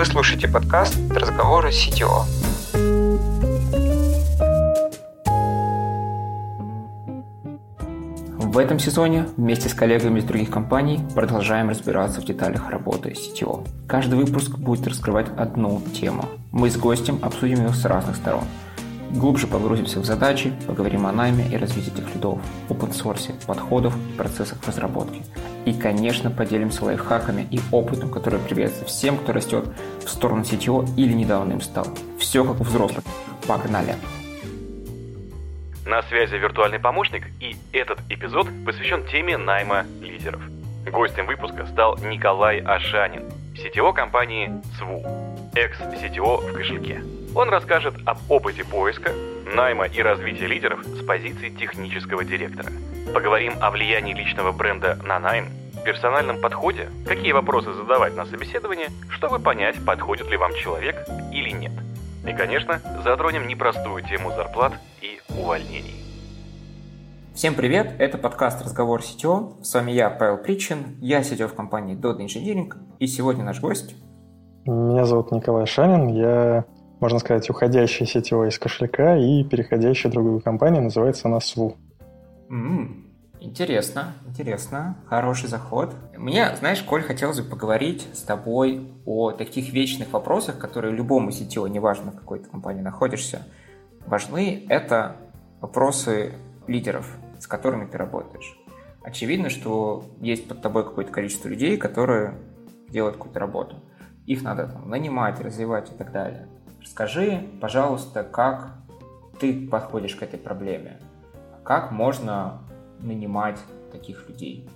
Вы слушаете подкаст «Разговоры CTO». В этом сезоне вместе с коллегами из других компаний продолжаем разбираться в деталях работы CTO. Каждый выпуск будет раскрывать одну тему. Мы с гостем обсудим ее с разных сторон – Глубже погрузимся в задачи, поговорим о найме и развитии этих лидов, open source, подходов и процессах разработки. И, конечно, поделимся лайфхаками и опытом, который пригодится всем, кто растет в сторону CTO или недавно им стал. Все как у взрослых. Погнали! На связи виртуальный помощник, и этот эпизод посвящен теме найма лидеров. Гостем выпуска стал Николай Ашанин, CTO компании СВУ, экс-CTO в кошельке. Он расскажет об опыте поиска, найма и развития лидеров с позиции технического директора. Поговорим о влиянии личного бренда на найм, персональном подходе, какие вопросы задавать на собеседовании, чтобы понять, подходит ли вам человек или нет. И, конечно, затронем непростую тему зарплат и увольнений. Всем привет, это подкаст «Разговор CTO». С вами я, Павел Причин, я CTO в компании Dot Engineering, и сегодня наш гость... Меня зовут Николай Шанин, я можно сказать, уходящий сетевой из кошелька и переходящий в другую компанию, называется она СВУ. Mm, интересно, интересно, хороший заход. Мне, знаешь, Коль, хотелось бы поговорить с тобой о таких вечных вопросах, которые любому сетевому, неважно в какой то компании находишься, важны. Это вопросы лидеров, с которыми ты работаешь. Очевидно, что есть под тобой какое-то количество людей, которые делают какую-то работу. Их надо там, нанимать, развивать и так далее. Расскажи, пожалуйста, как ты подходишь к этой проблеме? Как можно нанимать таких людей?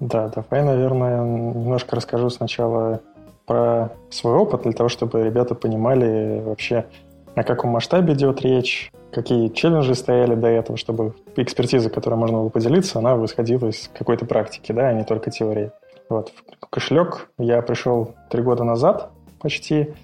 Да, давай, наверное, немножко расскажу сначала про свой опыт, для того, чтобы ребята понимали вообще, о каком масштабе идет речь, какие челленджи стояли до этого, чтобы экспертиза, которой можно было поделиться, она восходила из какой-то практики, да, а не только теории. Вот. В кошелек я пришел три года назад почти,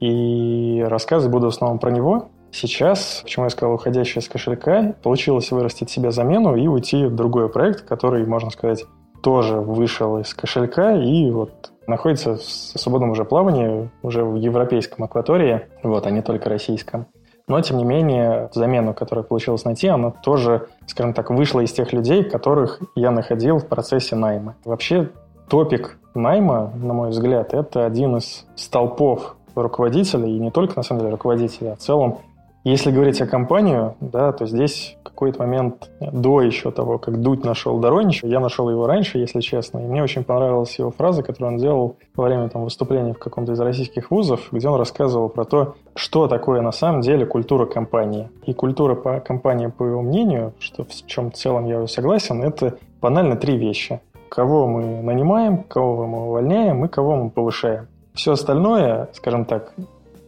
и рассказывать буду в основном про него. Сейчас, почему я сказал уходящий из кошелька, получилось вырастить себе замену и уйти в другой проект, который, можно сказать, тоже вышел из кошелька и вот находится в свободном уже плавании, уже в европейском акватории, вот, а не только российском. Но, тем не менее, замену, которую получилось найти, она тоже, скажем так, вышла из тех людей, которых я находил в процессе найма. Вообще, топик найма, на мой взгляд, это один из столпов руководителя, и не только, на самом деле, руководителя, а в целом, если говорить о компанию, да, то здесь какой-то момент до еще того, как Дудь нашел Доронича, я нашел его раньше, если честно, и мне очень понравилась его фраза, которую он делал во время там, выступления в каком-то из российских вузов, где он рассказывал про то, что такое на самом деле культура компании. И культура по компании, по его мнению, что в чем в целом я согласен, это банально три вещи. Кого мы нанимаем, кого мы увольняем и кого мы повышаем. Все остальное, скажем так,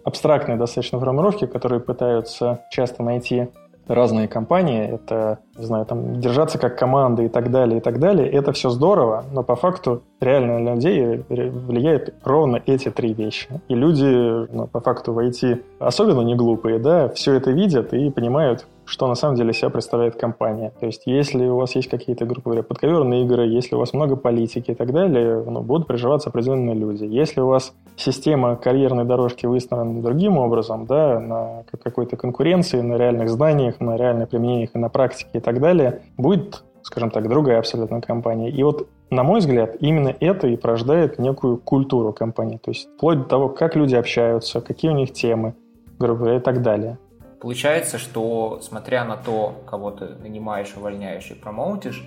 абстрактные достаточно формулировки, которые пытаются часто найти разные компании, это, не знаю, там, держаться как команда и так далее, и так далее, это все здорово, но по факту реально на людей влияют ровно эти три вещи. И люди, ну, по факту в IT, особенно не глупые, да, все это видят и понимают, что на самом деле себя представляет компания. То есть, если у вас есть какие-то, грубо говоря, подковерные игры, если у вас много политики и так далее, ну, будут приживаться определенные люди. Если у вас система карьерной дорожки выстроена другим образом, да, на какой-то конкуренции, на реальных зданиях, на реальных применениях и на практике и так далее, будет, скажем так, другая абсолютно компания. И вот на мой взгляд, именно это и порождает некую культуру компании. То есть вплоть до того, как люди общаются, какие у них темы, грубо говоря, и так далее. Получается, что смотря на то, кого ты нанимаешь, увольняешь и промоутишь,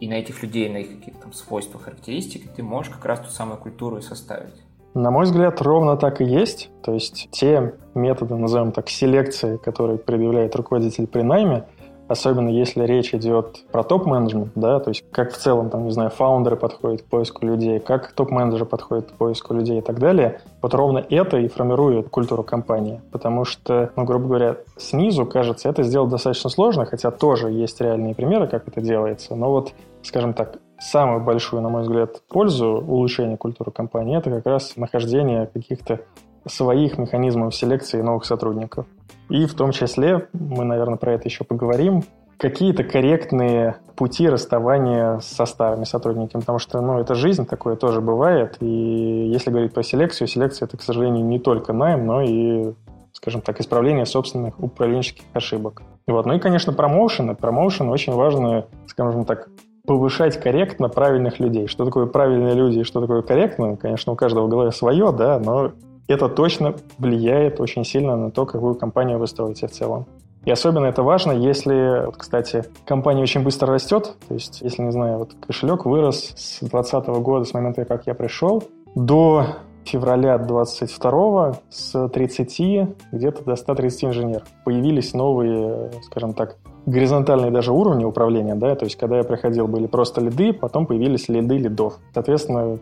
и на этих людей, на их каких-то там свойствах, характеристики, ты можешь как раз ту самую культуру и составить. На мой взгляд, ровно так и есть. То есть те методы, назовем так, селекции, которые предъявляет руководитель при найме, особенно если речь идет про топ-менеджмент, да, то есть как в целом, там, не знаю, фаундеры подходят к поиску людей, как топ-менеджеры подходят к поиску людей и так далее, вот ровно это и формирует культуру компании, потому что, ну, грубо говоря, снизу, кажется, это сделать достаточно сложно, хотя тоже есть реальные примеры, как это делается, но вот, скажем так, самую большую, на мой взгляд, пользу улучшения культуры компании это как раз нахождение каких-то своих механизмов селекции новых сотрудников. И в том числе, мы, наверное, про это еще поговорим, какие-то корректные пути расставания со старыми сотрудниками, потому что, ну, это жизнь, такое тоже бывает, и если говорить про селекцию, селекция – это, к сожалению, не только найм, но и, скажем так, исправление собственных управленческих ошибок. Вот. Ну и, конечно, промоушены. Промоушены очень важно, скажем так, повышать корректно правильных людей. Что такое правильные люди и что такое корректно, конечно, у каждого в голове свое, да, но это точно влияет очень сильно на то, какую компанию вы строите в целом. И особенно это важно, если, вот, кстати, компания очень быстро растет, то есть, если, не знаю, вот кошелек вырос с 2020 года, с момента, как я пришел, до февраля 22 с 30 где-то до 130 инженеров. Появились новые, скажем так, горизонтальные даже уровни управления, да, то есть когда я приходил, были просто лиды, потом появились лиды лидов. Соответственно,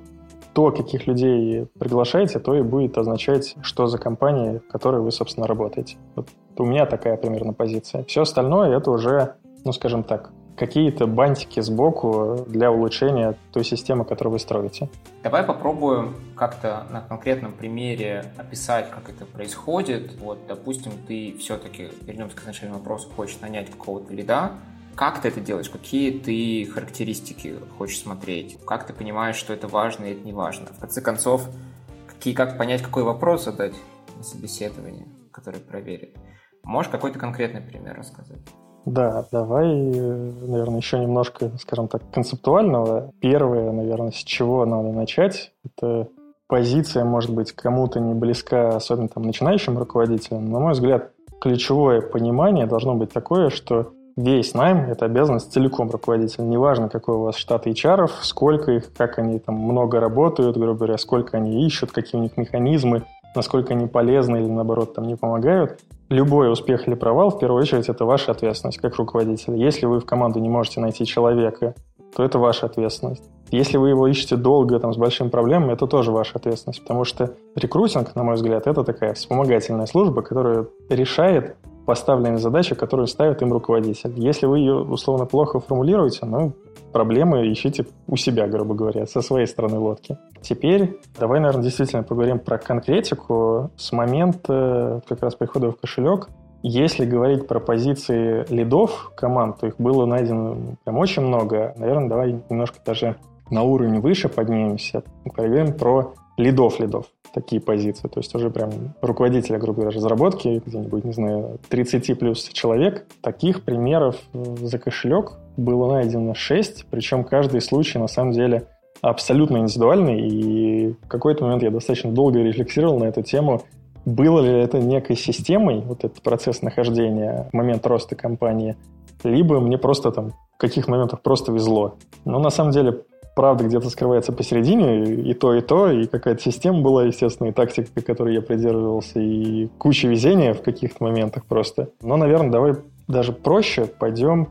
то, каких людей приглашаете, то и будет означать, что за компания, в которой вы, собственно, работаете. Вот у меня такая примерно позиция. Все остальное это уже, ну, скажем так, какие-то бантики сбоку для улучшения той системы, которую вы строите. Давай попробуем как-то на конкретном примере описать, как это происходит. Вот, допустим, ты все-таки, вернемся к начальному вопросу, хочешь нанять какого-то лида, как ты это делаешь? Какие ты характеристики хочешь смотреть? Как ты понимаешь, что это важно и это не важно? В конце концов, какие, как понять, какой вопрос задать на собеседовании, который проверит? Можешь какой-то конкретный пример рассказать? Да, давай, наверное, еще немножко, скажем так, концептуального. Первое, наверное, с чего надо начать, это позиция, может быть, кому-то не близка, особенно там начинающим руководителям. На мой взгляд, ключевое понимание должно быть такое, что весь найм – это обязанность целиком руководителя. Неважно, какой у вас штат HR, сколько их, как они там много работают, грубо говоря, сколько они ищут, какие у них механизмы, насколько они полезны или, наоборот, там не помогают. Любой успех или провал, в первую очередь, это ваша ответственность как руководителя. Если вы в команду не можете найти человека, то это ваша ответственность. Если вы его ищете долго, там, с большими проблемами, это тоже ваша ответственность, потому что рекрутинг, на мой взгляд, это такая вспомогательная служба, которая решает поставленные задачи, которую ставит им руководитель. Если вы ее условно плохо формулируете, ну, проблемы ищите у себя, грубо говоря, со своей стороны лодки. Теперь давай, наверное, действительно поговорим про конкретику с момента как раз прихода в кошелек. Если говорить про позиции лидов команд, то их было найдено прям очень много. Наверное, давай немножко даже на уровень выше поднимемся. Поговорим про лидов-лидов, такие позиции. То есть уже прям руководителя, грубо говоря, разработки, где-нибудь, не знаю, 30 плюс человек. Таких примеров за кошелек было найдено 6, причем каждый случай на самом деле абсолютно индивидуальный, и в какой-то момент я достаточно долго рефлексировал на эту тему, было ли это некой системой, вот этот процесс нахождения, момент роста компании, либо мне просто там в каких моментах просто везло. Но на самом деле правда где-то скрывается посередине, и то, и то, и какая-то система была, естественно, и тактика, которой я придерживался, и куча везения в каких-то моментах просто. Но, наверное, давай даже проще пойдем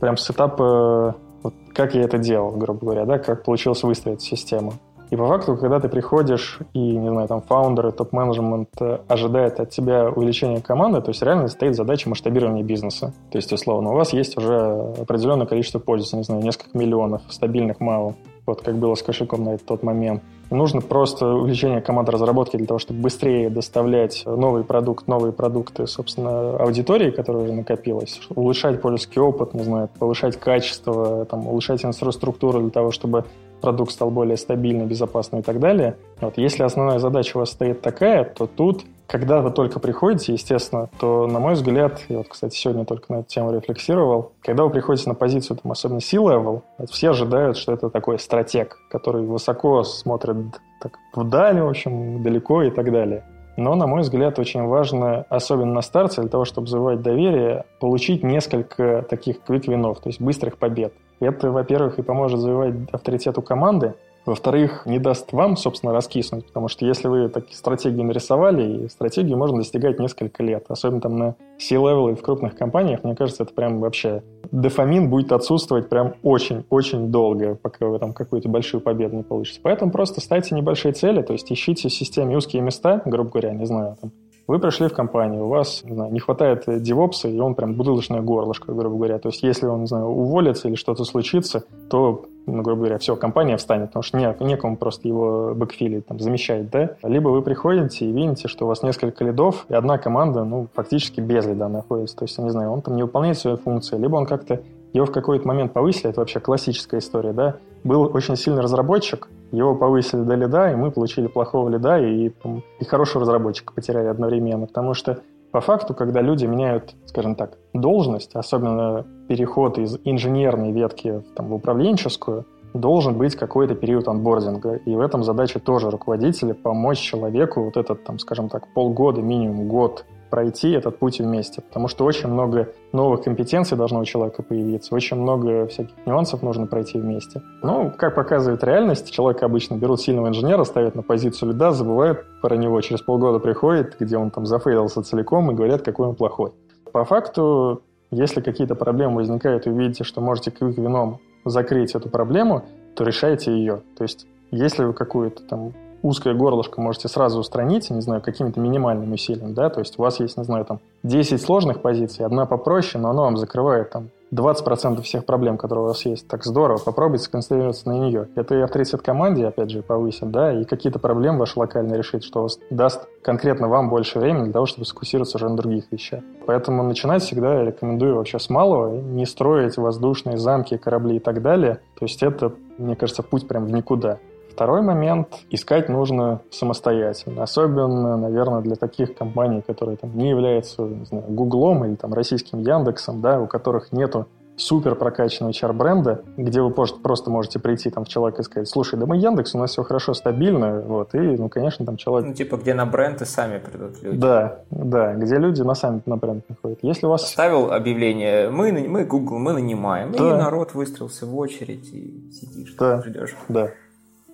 прям с этапа, вот как я это делал, грубо говоря, да, как получилось выстроить систему. И по факту, когда ты приходишь и, не знаю, там фаундеры, топ-менеджмент э, ожидает от тебя увеличения команды, то есть реально стоит задача масштабирования бизнеса. То есть, условно, у вас есть уже определенное количество пользователей, не знаю, несколько миллионов, стабильных мало, вот как было с кошельком на тот момент. Нужно просто увеличение команды разработки для того, чтобы быстрее доставлять новый продукт, новые продукты, собственно, аудитории, которая уже накопилась, улучшать пользовательский опыт, не знаю, повышать качество, там, улучшать инфраструктуру для того, чтобы продукт стал более стабильный, безопасный и так далее. Вот, если основная задача у вас стоит такая, то тут, когда вы только приходите, естественно, то, на мой взгляд, я вот, кстати, сегодня только на эту тему рефлексировал, когда вы приходите на позицию, там, особенно C-level, все ожидают, что это такой стратег, который высоко смотрит так, вдаль, в общем, далеко и так далее. Но, на мой взгляд, очень важно, особенно на старте, для того, чтобы завоевать доверие, получить несколько таких квик-винов, то есть быстрых побед. Это, во-первых, и поможет завоевать авторитет у команды, во-вторых, не даст вам, собственно, раскиснуть, потому что если вы такие стратегии нарисовали, и стратегию можно достигать несколько лет, особенно там на C-level и в крупных компаниях, мне кажется, это прям вообще... Дофамин будет отсутствовать прям очень-очень долго, пока вы там какую-то большую победу не получите. Поэтому просто ставьте небольшие цели, то есть ищите в системе узкие места, грубо говоря, не знаю, там, Вы пришли в компанию, у вас не, знаю, не хватает девопса, и он прям бутылочное горлышко, грубо говоря. То есть если он, не знаю, уволится или что-то случится, то ну, грубо говоря, все, компания встанет, потому что не, некому просто его бэкфилить, там, замещать, да? Либо вы приходите и видите, что у вас несколько лидов, и одна команда, ну, фактически без лида находится. То есть, я не знаю, он там не выполняет свою функцию, либо он как-то его в какой-то момент повысили, это вообще классическая история, да? Был очень сильный разработчик, его повысили до лида, и мы получили плохого лида, и, и хорошего разработчика потеряли одновременно, потому что по факту, когда люди меняют, скажем так, должность, особенно переход из инженерной ветки там, в управленческую, должен быть какой-то период анбординга. И в этом задача тоже руководителя помочь человеку вот этот, там, скажем так, полгода, минимум год пройти этот путь вместе, потому что очень много новых компетенций должно у человека появиться, очень много всяких нюансов нужно пройти вместе. Ну, как показывает реальность, человека обычно берут сильного инженера, ставят на позицию лида, забывают про него, через полгода приходит, где он там зафейлился целиком, и говорят, какой он плохой. По факту, если какие-то проблемы возникают, и видите, что можете к их вином закрыть эту проблему, то решайте ее. То есть, если вы какую-то там узкое горлышко можете сразу устранить, не знаю, каким-то минимальным усилием, да, то есть у вас есть, не знаю, там 10 сложных позиций, одна попроще, но она вам закрывает там 20% всех проблем, которые у вас есть. Так здорово, попробуйте сконцентрироваться на нее. Это и авторитет команде, опять же, повысит, да, и какие-то проблемы ваши локальные решить, что даст конкретно вам больше времени для того, чтобы сфокусироваться уже на других вещах. Поэтому начинать всегда я рекомендую вообще с малого, не строить воздушные замки, корабли и так далее. То есть это, мне кажется, путь прям в никуда. Второй момент – искать нужно самостоятельно. Особенно, наверное, для таких компаний, которые там, не являются не знаю, Гуглом или там, российским Яндексом, да, у которых нету супер прокачанного HR-бренда, где вы просто можете прийти там в человека и сказать, слушай, да мы Яндекс, у нас все хорошо, стабильно, вот, и, ну, конечно, там человек... Ну, типа, где на бренд и сами придут люди. Да, да, где люди на сами на бренд приходят. Если у вас... Ставил объявление, мы, мы Google, мы нанимаем, да. и народ выстроился в очередь, и сидишь, да. ждешь. Да,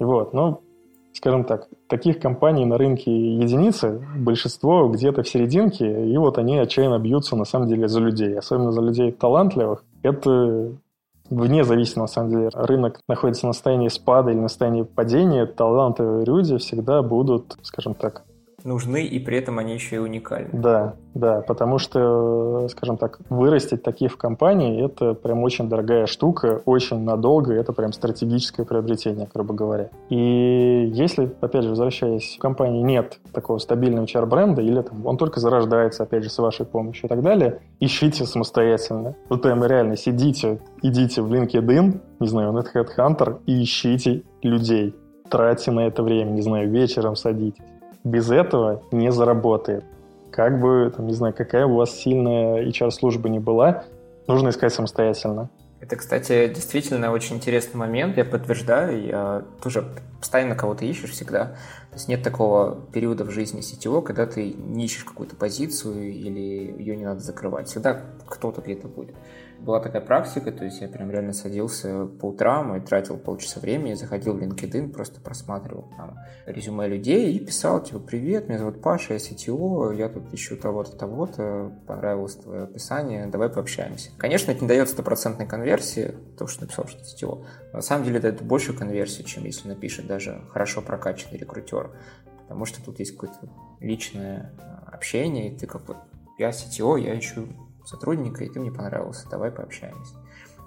вот, ну, скажем так, таких компаний на рынке единицы, большинство где-то в серединке, и вот они отчаянно бьются на самом деле за людей, особенно за людей талантливых. Это вне зависимости, на самом деле, рынок находится на состоянии спада или на состоянии падения, талантливые люди всегда будут, скажем так, нужны, и при этом они еще и уникальны. Да, да, потому что, скажем так, вырастить таких в компании – это прям очень дорогая штука, очень надолго, это прям стратегическое приобретение, грубо говоря. И если, опять же, возвращаясь, в компании нет такого стабильного HR-бренда, или там он только зарождается, опять же, с вашей помощью и так далее, ищите самостоятельно. Вот прямо реально сидите, идите в LinkedIn, не знаю, на Headhunter и ищите людей. Тратьте на это время, не знаю, вечером садитесь без этого не заработает. Как бы, там, не знаю, какая у вас сильная HR-служба не была, нужно искать самостоятельно. Это, кстати, действительно очень интересный момент, я подтверждаю, я тоже постоянно кого-то ищешь всегда. То есть нет такого периода в жизни сетевого, когда ты не ищешь какую-то позицию или ее не надо закрывать. Всегда кто-то где-то будет была такая практика, то есть я прям реально садился по утрам и тратил полчаса времени, заходил в LinkedIn, просто просматривал там резюме людей и писал, типа, привет, меня зовут Паша, я CTO, я тут ищу того-то, того-то, понравилось твое описание, давай пообщаемся. Конечно, это не дает стопроцентной конверсии, то, что написал, что CTO. На самом деле дает большую конверсию, чем если напишет даже хорошо прокачанный рекрутер, потому что тут есть какое-то личное а, общение, и ты как вот, я CTO, я ищу сотрудника, и ты мне понравился, давай пообщаемся.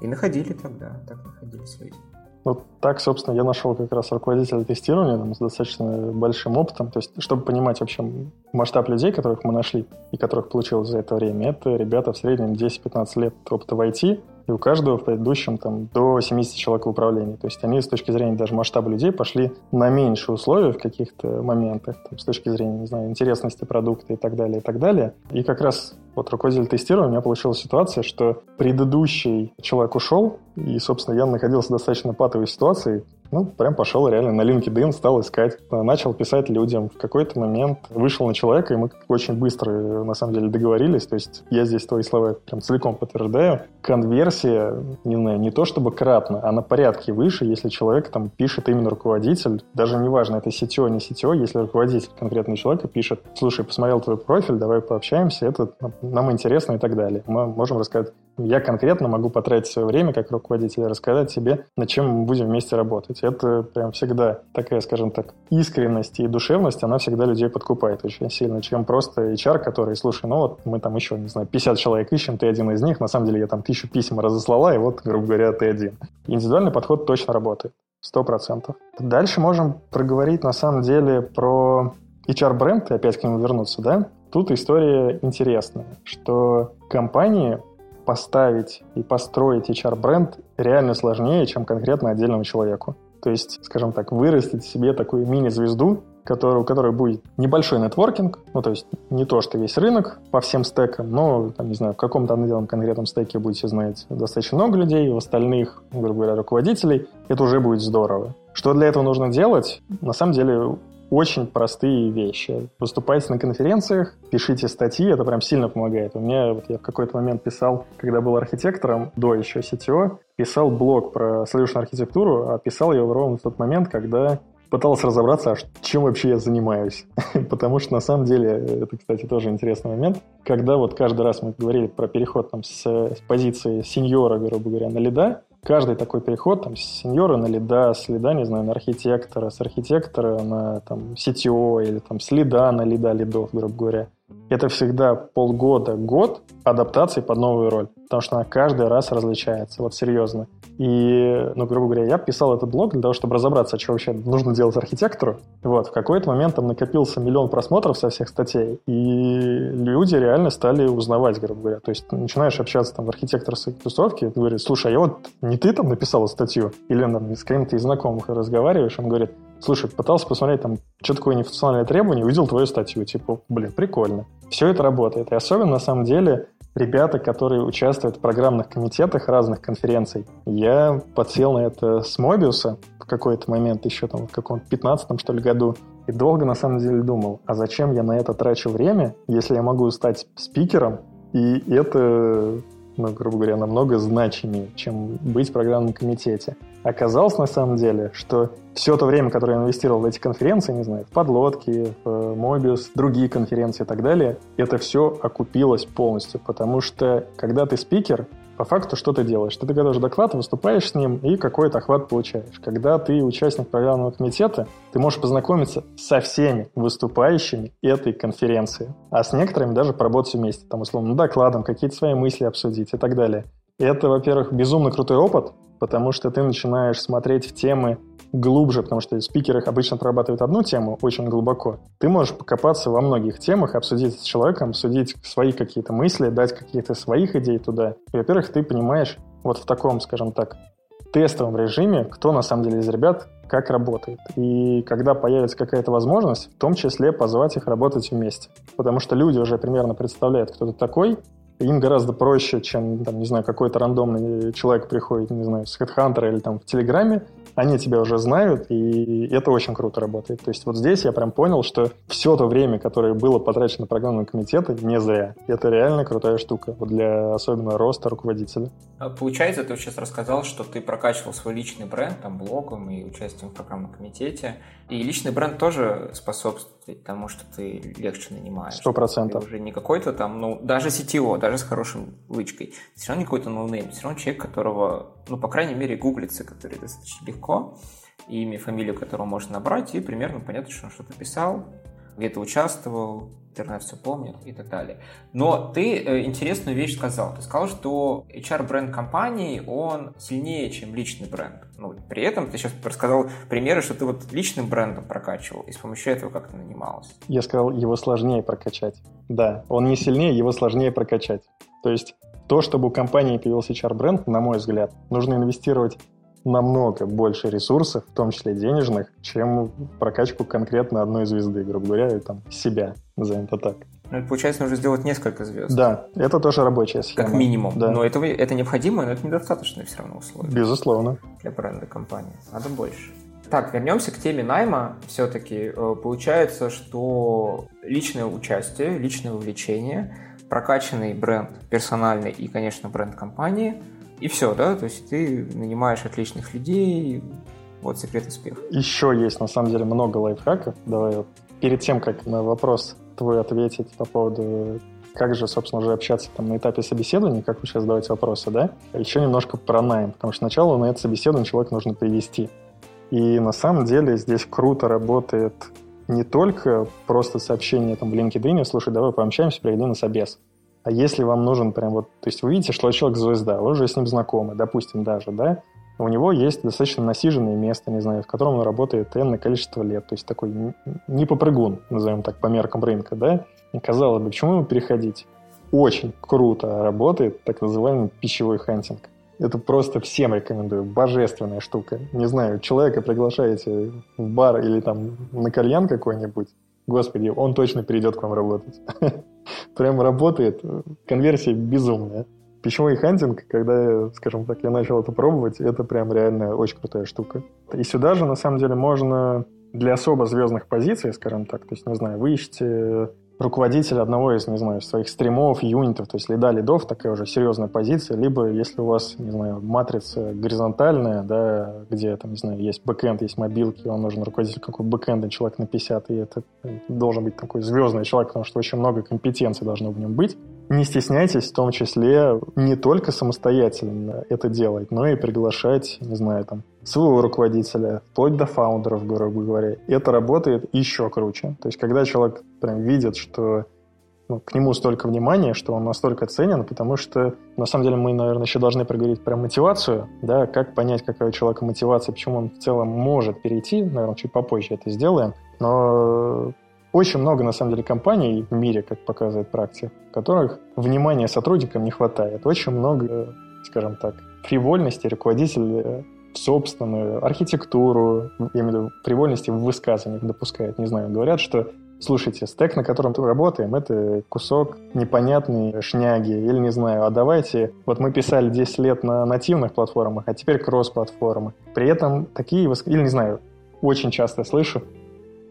И находили тогда, так находились люди. Вот так, собственно, я нашел как раз руководителя тестирования там, с достаточно большим опытом. То есть, чтобы понимать вообще масштаб людей, которых мы нашли и которых получилось за это время, это ребята в среднем 10-15 лет опыта в IT, и у каждого в предыдущем там до 70 человек в управлении. То есть они с точки зрения даже масштаба людей пошли на меньшие условия в каких-то моментах, там, с точки зрения, не знаю, интересности продукта и так далее, и так далее. И как раз вот руководитель тестирования, у меня получилась ситуация, что предыдущий человек ушел, и, собственно, я находился в достаточно патовой ситуации, ну, прям пошел реально на LinkedIn, стал искать, начал писать людям. В какой-то момент вышел на человека, и мы очень быстро, на самом деле, договорились. То есть я здесь твои слова прям целиком подтверждаю. Конверсия, не знаю, не то чтобы кратно, а на порядке выше, если человек там пишет именно руководитель. Даже неважно, это сетево, не сетево, если руководитель конкретного человека пишет, слушай, посмотрел твой профиль, давай пообщаемся, это нам интересно и так далее. Мы можем рассказать я конкретно могу потратить свое время как руководитель и рассказать тебе, над чем мы будем вместе работать. Это прям всегда такая, скажем так, искренность и душевность, она всегда людей подкупает очень сильно, чем просто HR, который, слушай, ну вот мы там еще, не знаю, 50 человек ищем, ты один из них, на самом деле я там тысячу писем разослала, и вот, грубо говоря, ты один. Индивидуальный подход точно работает. Сто процентов. Дальше можем проговорить на самом деле про HR-бренд, и опять к нему вернуться, да? Тут история интересная, что компании поставить и построить HR-бренд реально сложнее, чем конкретно отдельному человеку. То есть, скажем так, вырастить себе такую мини-звезду, у которой будет небольшой нетворкинг, ну, то есть не то, что весь рынок по всем стекам, но, там, не знаю, в каком-то отдельном конкретном стеке будете знать достаточно много людей, у остальных, грубо говоря, руководителей, это уже будет здорово. Что для этого нужно делать? На самом деле, очень простые вещи. Выступайте на конференциях, пишите статьи, это прям сильно помогает. У меня, вот я в какой-то момент писал, когда был архитектором, до еще CTO, писал блог про solution архитектуру, а писал его ровно в тот момент, когда пытался разобраться, а чем вообще я занимаюсь. Потому что на самом деле, это, кстати, тоже интересный момент, когда вот каждый раз мы говорили про переход там, с, с позиции сеньора, грубо говоря, на лида, каждый такой переход там, с сеньора на лида, с лида, не знаю, на архитектора, с архитектора на там, CTO или там, с лида на лида лидов, грубо говоря, это всегда полгода, год адаптации под новую роль, потому что она каждый раз различается, вот серьезно. И, ну, грубо говоря, я писал этот блог для того, чтобы разобраться, что вообще нужно делать архитектору. Вот, в какой-то момент там накопился миллион просмотров со всех статей, и люди реально стали узнавать, грубо говоря. То есть начинаешь общаться там в архитекторской тусовке, и говорит, слушай, а я вот не ты там написал статью? Или там, с кем-то из знакомых разговариваешь, он говорит, слушай, пытался посмотреть там, что такое нефункциональное требование, увидел твою статью, типа, блин, прикольно. Все это работает. И особенно, на самом деле, ребята, которые участвуют в программных комитетах разных конференций. Я подсел на это с Мобиуса в какой-то момент, еще там в каком-то 15 что ли году, и долго на самом деле думал, а зачем я на это трачу время, если я могу стать спикером, и это ну, грубо говоря, намного значимее, чем быть в программном комитете. Оказалось, на самом деле, что все то время, которое я инвестировал в эти конференции, не знаю, в подлодки, в Мобиус, другие конференции и так далее, это все окупилось полностью, потому что когда ты спикер, по факту что ты делаешь? Ты даешь доклад, выступаешь с ним и какой-то охват получаешь. Когда ты участник программного комитета, ты можешь познакомиться со всеми выступающими этой конференции, а с некоторыми даже поработать вместе, там, условно, докладом, какие-то свои мысли обсудить и так далее. Это, во-первых, безумно крутой опыт, потому что ты начинаешь смотреть в темы глубже, потому что спикеры обычно прорабатывают одну тему очень глубоко. Ты можешь покопаться во многих темах, обсудить с человеком, обсудить свои какие-то мысли, дать какие-то своих идей туда. И, во-первых, ты понимаешь вот в таком, скажем так, тестовом режиме, кто на самом деле из ребят как работает. И когда появится какая-то возможность, в том числе позвать их работать вместе. Потому что люди уже примерно представляют, кто ты такой, им гораздо проще, чем, там, не знаю, какой-то рандомный человек приходит, не знаю, с HeadHunter или там в Телеграме, они тебя уже знают, и это очень круто работает. То есть вот здесь я прям понял, что все то время, которое было потрачено на программные комитеты, не зря. Это реально крутая штука вот для особенно роста руководителя. А получается, ты сейчас рассказал, что ты прокачивал свой личный бренд, там, блогом и участием в программном комитете. И личный бренд тоже способствует тому, что ты легче нанимаешь. Сто процентов. уже не какой-то там, ну, даже CTO, даже с хорошим лычкой. Все равно не какой-то no-name, все равно человек, которого, ну, по крайней мере, гуглится, который достаточно легко, имя, фамилию которого можно набрать, и примерно понятно, что он что-то писал, где-то участвовал, интернет все помнит и так далее. Но ты э, интересную вещь сказал. Ты сказал, что HR-бренд компании, он сильнее, чем личный бренд. Ну, при этом ты сейчас рассказал примеры, что ты вот личным брендом прокачивал, и с помощью этого как-то нанимался. Я сказал, его сложнее прокачать. Да, он не сильнее, его сложнее прокачать. То есть то, чтобы у компании появился HR-бренд, на мой взгляд, нужно инвестировать намного больше ресурсов, в том числе денежных, чем прокачку конкретно одной звезды, грубо говоря, или там себя, назовем это так. Ну, это получается, нужно сделать несколько звезд. Да, это тоже рабочая схема. Как минимум. Да. Но это, это необходимо, но это недостаточно все равно условия. Безусловно. Для бренда компании. Надо больше. Так, вернемся к теме найма. Все-таки э, получается, что личное участие, личное вовлечение, прокачанный бренд персональный и, конечно, бренд компании – и все, да? То есть ты нанимаешь отличных людей, вот секрет успеха. Еще есть, на самом деле, много лайфхаков. Давай вот перед тем, как на вопрос твой ответить по поводу как же, собственно, уже общаться там на этапе собеседования, как сейчас задаете вопросы, да? Еще немножко про найм, потому что сначала на это собеседование человека нужно привести. И на самом деле здесь круто работает не только просто сообщение там в LinkedIn, слушай, давай пообщаемся, приходи на собес. А если вам нужен прям вот, то есть вы видите, что человек звезда, вы уже с ним знакомы, допустим, даже, да, у него есть достаточно насиженное место, не знаю, в котором он работает энное количество лет, то есть такой не попрыгун, назовем так, по меркам рынка, да, и казалось бы, почему ему переходить? Очень круто работает так называемый пищевой хантинг. Это просто всем рекомендую. Божественная штука. Не знаю, человека приглашаете в бар или там на кальян какой-нибудь, господи, он точно перейдет к вам работать. Прям работает. Конверсия безумная. Пищевой hunting, когда, скажем так, я начал это пробовать, это прям реально очень крутая штука. И сюда же, на самом деле, можно для особо звездных позиций, скажем так, то есть, не знаю, вы ищете руководитель одного из, не знаю, своих стримов, юнитов, то есть лида лидов, такая уже серьезная позиция, либо если у вас, не знаю, матрица горизонтальная, да, где, там, не знаю, есть бэкэнд, есть мобилки, вам нужен руководитель какой бэкэнда, человек на 50, и это должен быть такой звездный человек, потому что очень много компетенций должно в нем быть. Не стесняйтесь в том числе не только самостоятельно это делать, но и приглашать, не знаю, там, своего руководителя, вплоть до фаундеров, грубо говоря. Это работает еще круче. То есть, когда человек прям видит, что ну, к нему столько внимания, что он настолько ценен, потому что, на самом деле, мы, наверное, еще должны проговорить про мотивацию, да, как понять, какая у человека мотивация, почему он в целом может перейти, наверное, чуть попозже это сделаем, но очень много, на самом деле, компаний в мире, как показывает практика, в которых внимания сотрудникам не хватает. Очень много, скажем так, фривольности руководитель собственную архитектуру, я имею в виду привольности в высказываниях допускает. Не знаю, говорят, что слушайте, стек, на котором мы работаем, это кусок непонятной шняги, или не знаю, а давайте, вот мы писали 10 лет на нативных платформах, а теперь кросс-платформы. При этом такие, или не знаю, очень часто слышу,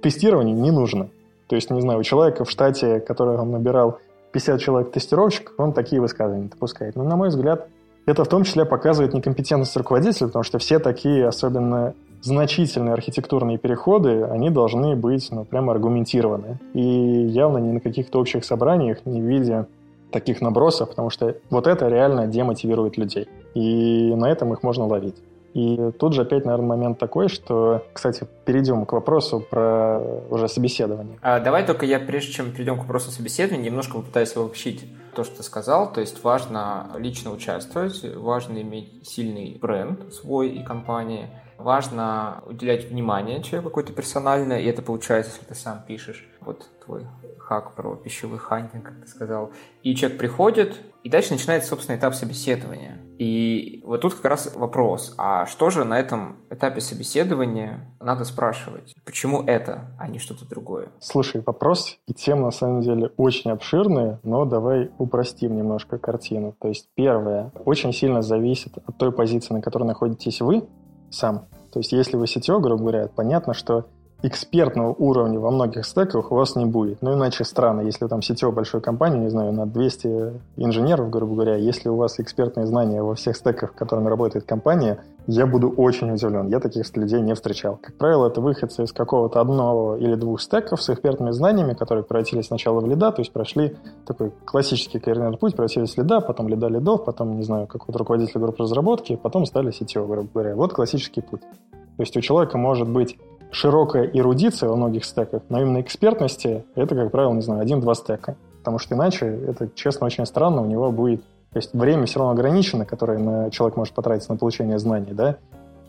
тестирование не нужно. То есть, не знаю, у человека в штате, который он набирал 50 человек тестировщиков, он такие высказывания допускает. Но, на мой взгляд, это в том числе показывает некомпетентность руководителя, потому что все такие, особенно значительные архитектурные переходы, они должны быть ну, прямо аргументированы. И явно ни на каких-то общих собраниях, не видя таких набросов, потому что вот это реально демотивирует людей. И на этом их можно ловить. И тут же опять, наверное, момент такой, что, кстати, перейдем к вопросу про уже собеседование. А, давай только я, прежде чем перейдем к вопросу собеседования, немножко попытаюсь обобщить то, что ты сказал. То есть важно лично участвовать, важно иметь сильный бренд свой и компании, важно уделять внимание человеку какой-то персональное, и это получается, если ты сам пишешь. Вот твой хак про пищевой хантинг, как ты сказал. И человек приходит, и дальше начинается, собственно, этап собеседования. И вот тут как раз вопрос, а что же на этом этапе собеседования надо спрашивать? Почему это, а не что-то другое? Слушай, вопрос и тема на самом деле очень обширные, но давай упростим немножко картину. То есть первое, очень сильно зависит от той позиции, на которой находитесь вы сам. То есть если вы CTO, грубо говоря, понятно, что экспертного уровня во многих стеках у вас не будет. Ну, иначе странно, если там сетевой большой компании, не знаю, на 200 инженеров, грубо говоря, если у вас экспертные знания во всех стеках, которыми работает компания, я буду очень удивлен. Я таких людей не встречал. Как правило, это выходцы из какого-то одного или двух стеков с экспертными знаниями, которые превратились сначала в лида, то есть прошли такой классический карьерный путь, превратились в лида, потом лида лидов, потом, не знаю, какой-то руководитель группы разработки, потом стали сетевой, грубо говоря. Вот классический путь. То есть у человека может быть широкая эрудиция во многих стеках, но именно экспертности это, как правило, не знаю, один-два стека. Потому что иначе это, честно, очень странно, у него будет... То есть время все равно ограничено, которое на, человек может потратить на получение знаний, да,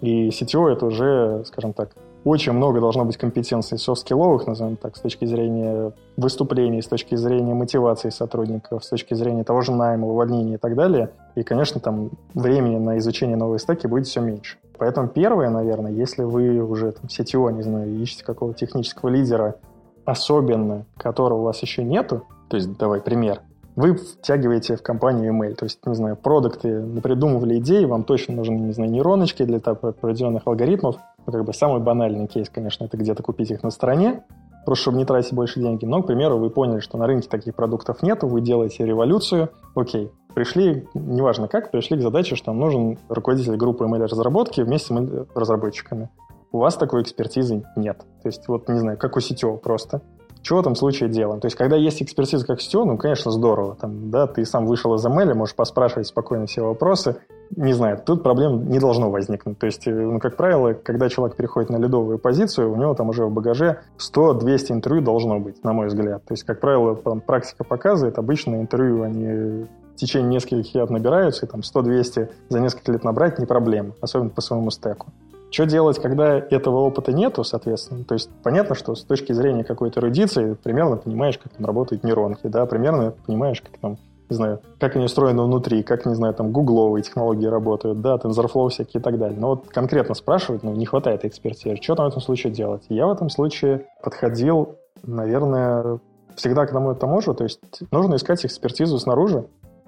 и CTO это уже, скажем так, очень много должно быть компетенций софт-скилловых, назовем так, с точки зрения выступлений, с точки зрения мотивации сотрудников, с точки зрения того же найма, увольнения и так далее. И, конечно, там времени на изучение новой стеки будет все меньше. Поэтому первое, наверное, если вы уже там CTO, не знаю, ищете какого-то технического лидера, особенно которого у вас еще нету, то есть, давай пример, вы втягиваете в компанию email, то есть, не знаю, продукты придумывали идеи, вам точно нужны, не знаю, нейроночки для определенных алгоритмов. Как бы самый банальный кейс, конечно, это где-то купить их на стороне, просто чтобы не тратить больше денег. Но, к примеру, вы поняли, что на рынке таких продуктов нету, вы делаете революцию, окей, пришли, неважно как, пришли к задаче, что нам нужен руководитель группы ML-разработки вместе с разработчиками. У вас такой экспертизы нет. То есть, вот, не знаю, как у CTO просто. что в этом случае делаем? То есть, когда есть экспертиза как сетевой, ну, конечно, здорово. Там, да, ты сам вышел из ML, можешь поспрашивать спокойно все вопросы. Не знаю, тут проблем не должно возникнуть. То есть, э, ну, как правило, когда человек переходит на лидовую позицию, у него там уже в багаже 100-200 интервью должно быть, на мой взгляд. То есть, как правило, там, практика показывает, обычно интервью они в течение нескольких лет набираются, и там 100-200 за несколько лет набрать не проблема, особенно по своему стеку. Что делать, когда этого опыта нету, соответственно? То есть понятно, что с точки зрения какой-то эрудиции примерно понимаешь, как там работают нейронки, да, примерно понимаешь, как там не знаю, как они устроены внутри, как, не знаю, там, гугловые технологии работают, да, TensorFlow всякие и так далее. Но вот конкретно спрашивать, ну, не хватает экспертизы. Что там в этом случае делать? Я в этом случае подходил, наверное, всегда к одному и тому же, то есть нужно искать экспертизу снаружи,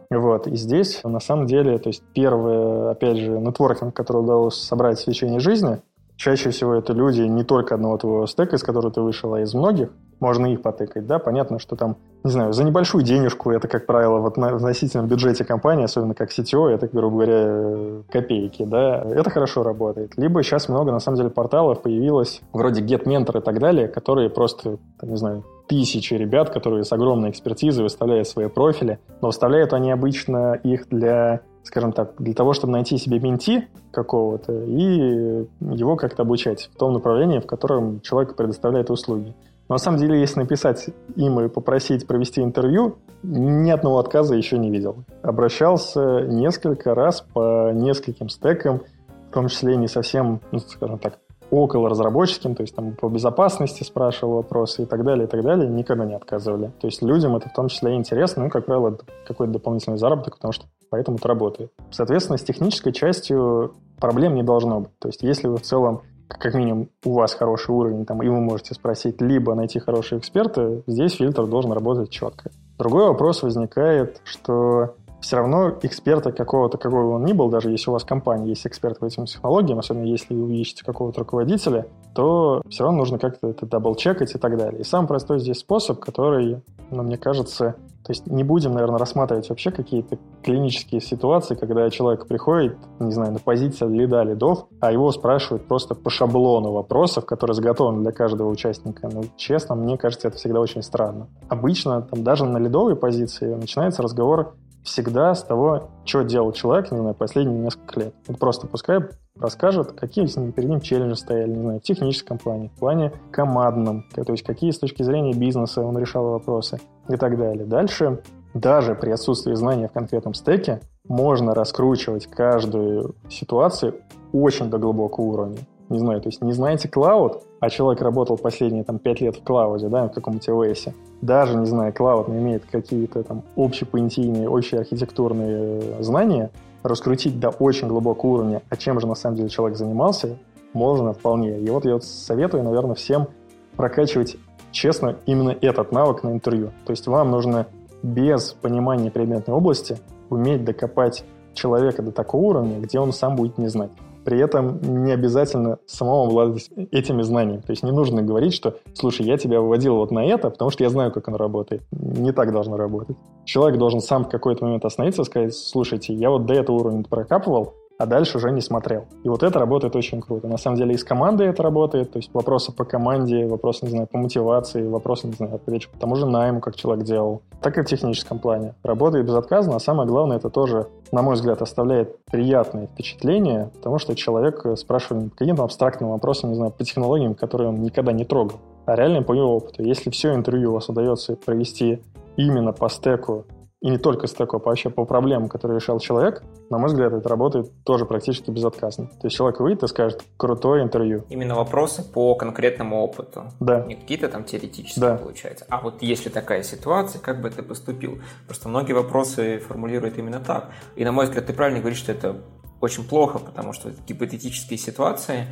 вот. И здесь, на самом деле, то есть первый, опять же, нетворкинг, который удалось собрать в течение жизни, чаще всего это люди не только одного твоего стека, из которого ты вышел, а из многих. Можно их потыкать, да, понятно, что там, не знаю, за небольшую денежку, это, как правило, вот на относительном бюджете компании, особенно как CTO, это, грубо говоря, копейки, да, это хорошо работает. Либо сейчас много, на самом деле, порталов появилось, вроде GetMentor и так далее, которые просто, не знаю, тысячи ребят, которые с огромной экспертизой выставляют свои профили, но выставляют они обычно их для, скажем так, для того, чтобы найти себе менти какого-то и его как-то обучать в том направлении, в котором человек предоставляет услуги. Но на самом деле, если написать им и попросить провести интервью, ни одного отказа еще не видел. Обращался несколько раз по нескольким стекам, в том числе не совсем, ну, скажем так, около разработческим, то есть там по безопасности спрашивал вопросы и так далее, и так далее, никогда не отказывали. То есть людям это в том числе интересно, ну, как правило, какой-то дополнительный заработок, потому что поэтому это работает. Соответственно, с технической частью проблем не должно быть. То есть если вы в целом как минимум у вас хороший уровень, там, и вы можете спросить, либо найти хорошие эксперты, здесь фильтр должен работать четко. Другой вопрос возникает, что все равно эксперта какого-то, какой он ни был, даже если у вас компания есть эксперт по этим технологиям, особенно если вы ищете какого-то руководителя, то все равно нужно как-то это дабл-чекать и так далее. И самый простой здесь способ, который, ну, мне кажется, то есть не будем, наверное, рассматривать вообще какие-то клинические ситуации, когда человек приходит, не знаю, на позиции лида лидов, а его спрашивают просто по шаблону вопросов, которые заготовлены для каждого участника. Ну, честно, мне кажется, это всегда очень странно. Обычно там даже на лидовой позиции начинается разговор всегда с того, что делал человек, не знаю, последние несколько лет. Просто пускай расскажет, какие перед ним челленджи стояли, не знаю, в техническом плане, в плане командном, то есть какие с точки зрения бизнеса он решал вопросы и так далее. Дальше, даже при отсутствии знания в конкретном стеке, можно раскручивать каждую ситуацию очень до глубокого уровня не знаю, то есть не знаете клауд, а человек работал последние там 5 лет в клауде, да, в каком-то OS, даже не зная клауд, но имеет какие-то там общепонятийные, общеархитектурные э, знания, раскрутить до очень глубокого уровня, а чем же на самом деле человек занимался, можно вполне. И вот я вот советую, наверное, всем прокачивать честно именно этот навык на интервью. То есть вам нужно без понимания предметной области уметь докопать человека до такого уровня, где он сам будет не знать при этом не обязательно самому обладать этими знаниями. То есть не нужно говорить, что, слушай, я тебя выводил вот на это, потому что я знаю, как оно работает. Не так должно работать. Человек должен сам в какой-то момент остановиться и сказать, слушайте, я вот до этого уровня прокапывал, а дальше уже не смотрел. И вот это работает очень круто. На самом деле и с командой это работает, то есть вопросы по команде, вопросы, не знаю, по мотивации, вопросы, не знаю, опять же, по тому же найму, как человек делал, так и в техническом плане. Работает безотказно, а самое главное, это тоже, на мой взгляд, оставляет приятное впечатление, потому что человек спрашивает каким-то абстрактным вопросом, не знаю, по технологиям, которые он никогда не трогал, а реально по его опыту. Если все интервью у вас удается провести именно по стеку и не только стеку, а вообще по проблемам, которые решал человек, на мой взгляд, это работает тоже практически безотказно. То есть человек выйдет и скажет крутое интервью. Именно вопросы по конкретному опыту. Да. Не какие-то там теоретические, да. получается. А вот если такая ситуация, как бы ты поступил? Просто многие вопросы формулируют именно так. И на мой взгляд, ты правильно говоришь, что это очень плохо, потому что гипотетические ситуации,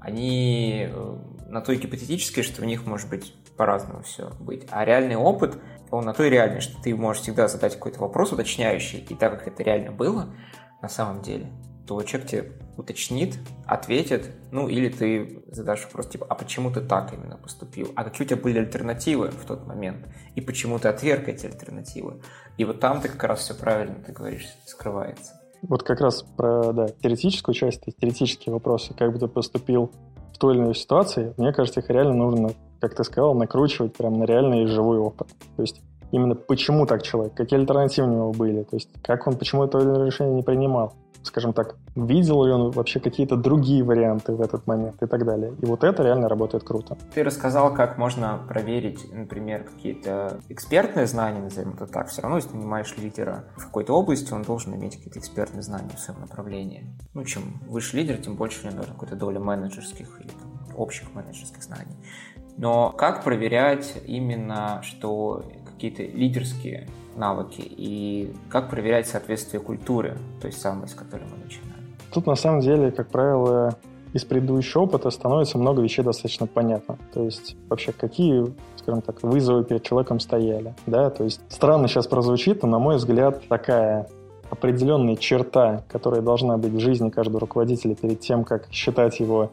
они э, на той гипотетической, что в них может быть по-разному все быть. А реальный опыт – он на то и реальный, что ты можешь всегда задать какой-то вопрос уточняющий, и так как это реально было на самом деле, то человек тебе уточнит, ответит, ну или ты задашь вопрос типа, а почему ты так именно поступил? А какие у тебя были альтернативы в тот момент? И почему ты отверг эти альтернативы? И вот там ты как раз все правильно, ты говоришь, скрывается. Вот как раз про да, теоретическую часть, теоретические вопросы, как бы ты поступил в той или иной ситуации, мне кажется, их реально нужно как ты сказал, накручивать прям на реальный живой опыт. То есть именно почему так человек, какие альтернативы у него были, то есть как он, почему это решение не принимал скажем так, видел ли он вообще какие-то другие варианты в этот момент и так далее. И вот это реально работает круто. Ты рассказал, как можно проверить, например, какие-то экспертные знания, назовем это так. Все равно, если ты нанимаешь лидера в какой-то области, он должен иметь какие-то экспертные знания в своем направлении. Ну, чем выше лидер, тем больше у него должна какая-то доля менеджерских или там, общих менеджерских знаний. Но как проверять именно, что какие-то лидерские навыки и как проверять соответствие культуры той самой, с которой мы начинаем. Тут на самом деле, как правило, из предыдущего опыта становится много вещей достаточно понятно. То есть вообще какие, скажем так, вызовы перед человеком стояли. Да? То есть странно сейчас прозвучит, но, на мой взгляд, такая определенная черта, которая должна быть в жизни каждого руководителя перед тем, как считать его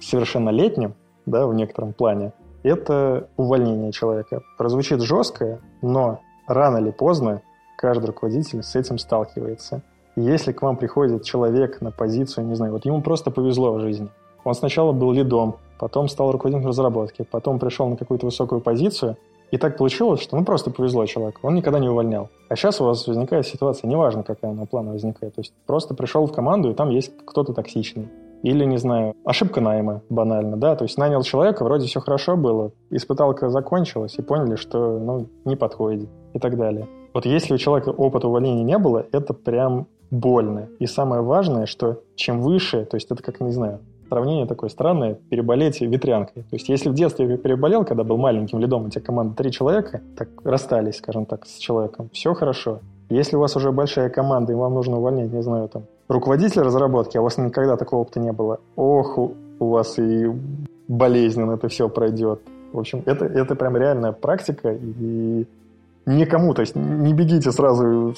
совершеннолетним, да, в некотором плане, это увольнение человека. Прозвучит жестко, но рано или поздно каждый руководитель с этим сталкивается. И если к вам приходит человек на позицию, не знаю, вот ему просто повезло в жизни. Он сначала был лидом, потом стал руководителем разработки, потом пришел на какую-то высокую позицию, и так получилось, что ну просто повезло человеку, он никогда не увольнял. А сейчас у вас возникает ситуация, неважно, какая она плана возникает, то есть просто пришел в команду, и там есть кто-то токсичный. Или, не знаю, ошибка найма, банально, да, то есть нанял человека, вроде все хорошо было, испыталка закончилась, и поняли, что, ну, не подходит и так далее. Вот если у человека опыта увольнения не было, это прям больно. И самое важное, что чем выше, то есть это как, не знаю, сравнение такое странное, переболеть ветрянкой. То есть если в детстве переболел, когда был маленьким лидом, у тебя команда три человека, так расстались, скажем так, с человеком, все хорошо. Если у вас уже большая команда, и вам нужно увольнять, не знаю, там, руководителя разработки, а у вас никогда такого опыта не было, ох, у вас и болезненно это все пройдет. В общем, это, это прям реальная практика, и никому, то есть не бегите сразу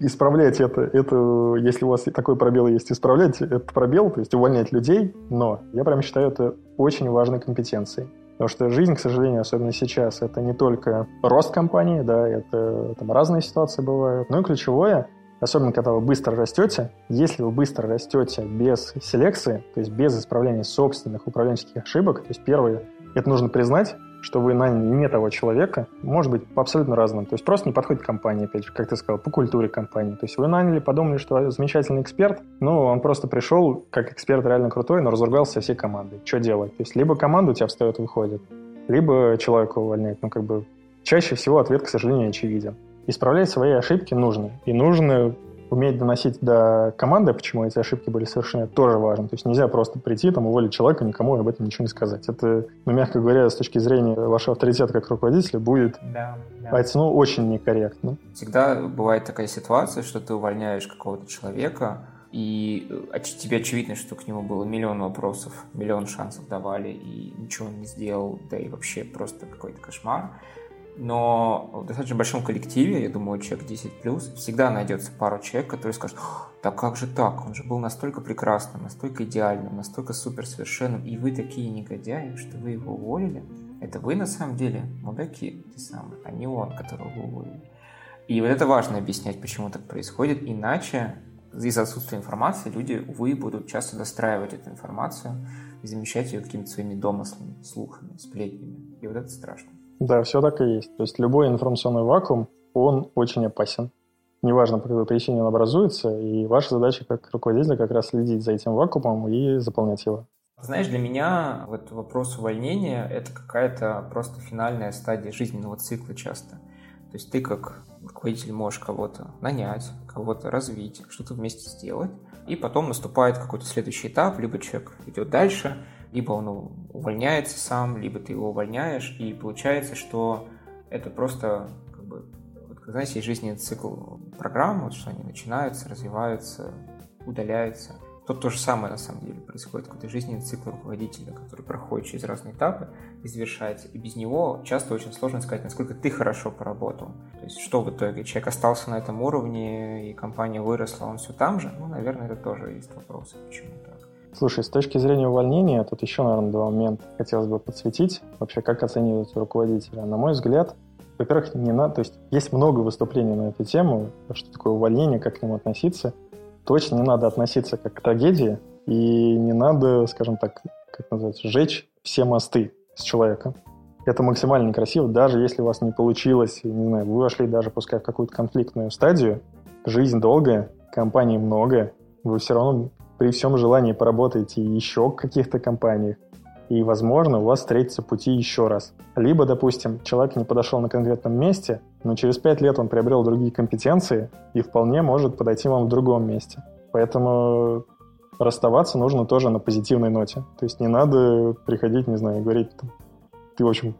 исправлять это, это, если у вас такой пробел есть, исправлять этот пробел, то есть увольнять людей, но я прям считаю это очень важной компетенцией. Потому что жизнь, к сожалению, особенно сейчас, это не только рост компании, да, это там разные ситуации бывают, но и ключевое, особенно когда вы быстро растете, если вы быстро растете без селекции, то есть без исправления собственных управленческих ошибок, то есть первое, это нужно признать, что вы наняли не того человека, может быть по абсолютно разным. То есть просто не подходит компания, опять же, как ты сказал, по культуре компании. То есть вы наняли, подумали, что замечательный эксперт, но он просто пришел как эксперт реально крутой, но разругался всей командой. Что делать? То есть либо команда у тебя встает и выходит, либо человека увольняет. Ну, как бы чаще всего ответ, к сожалению, очевиден. Исправлять свои ошибки нужно. И нужно уметь доносить до команды, почему эти ошибки были совершены, тоже важно. То есть нельзя просто прийти, там, уволить человека, никому об этом ничего не сказать. Это, ну, мягко говоря, с точки зрения вашего авторитета как руководителя будет да, да. ну, очень некорректно. Всегда бывает такая ситуация, что ты увольняешь какого-то человека, и э, тебе очевидно, что к нему было миллион вопросов, миллион шансов давали, и ничего он не сделал, да и вообще просто какой-то кошмар но в достаточно большом коллективе, я думаю, человек 10 плюс, всегда найдется пару человек, которые скажут, да как же так, он же был настолько прекрасным, настолько идеальным, настолько суперсовершенным, и вы такие негодяи, что вы его уволили. Это вы на самом деле мудаки, те самые, а не он, которого вы уволили. И вот это важно объяснять, почему так происходит, иначе из-за отсутствия информации люди, увы, будут часто достраивать эту информацию и замещать ее какими-то своими домыслами, слухами, сплетнями. И вот это страшно. Да, все так и есть. То есть любой информационный вакуум, он очень опасен. Неважно, по какой причине он образуется, и ваша задача как руководителя как раз следить за этим вакуумом и заполнять его. Знаешь, для меня вот вопрос увольнения – это какая-то просто финальная стадия жизненного цикла часто. То есть ты как руководитель можешь кого-то нанять, кого-то развить, что-то вместе сделать, и потом наступает какой-то следующий этап, либо человек идет дальше – либо он увольняется сам, либо ты его увольняешь, и получается, что это просто, как бы, вот, знаете, есть жизненный цикл программ, вот, что они начинаются, развиваются, удаляются. Тут то же самое, на самом деле, происходит. Какой-то жизненный цикл руководителя, который проходит через разные этапы и завершается. И без него часто очень сложно сказать, насколько ты хорошо поработал. То есть, что в итоге? Человек остался на этом уровне, и компания выросла, он все там же? Ну, наверное, это тоже есть вопросы, почему так. Слушай, с точки зрения увольнения, тут еще, наверное, два момента хотелось бы подсветить. Вообще, как оценивать руководителя? На мой взгляд, во-первых, не надо, то есть есть много выступлений на эту тему, что такое увольнение, как к нему относиться. Точно не надо относиться как к трагедии, и не надо, скажем так, как называется, сжечь все мосты с человеком. Это максимально некрасиво, даже если у вас не получилось, не знаю, вы вошли даже пускай в какую-то конфликтную стадию, жизнь долгая, компаний много, вы все равно при всем желании поработаете еще в каких-то компаниях, и, возможно, у вас встретятся пути еще раз. Либо, допустим, человек не подошел на конкретном месте, но через пять лет он приобрел другие компетенции и вполне может подойти вам в другом месте. Поэтому расставаться нужно тоже на позитивной ноте. То есть не надо приходить, не знаю, говорить, ты, в общем,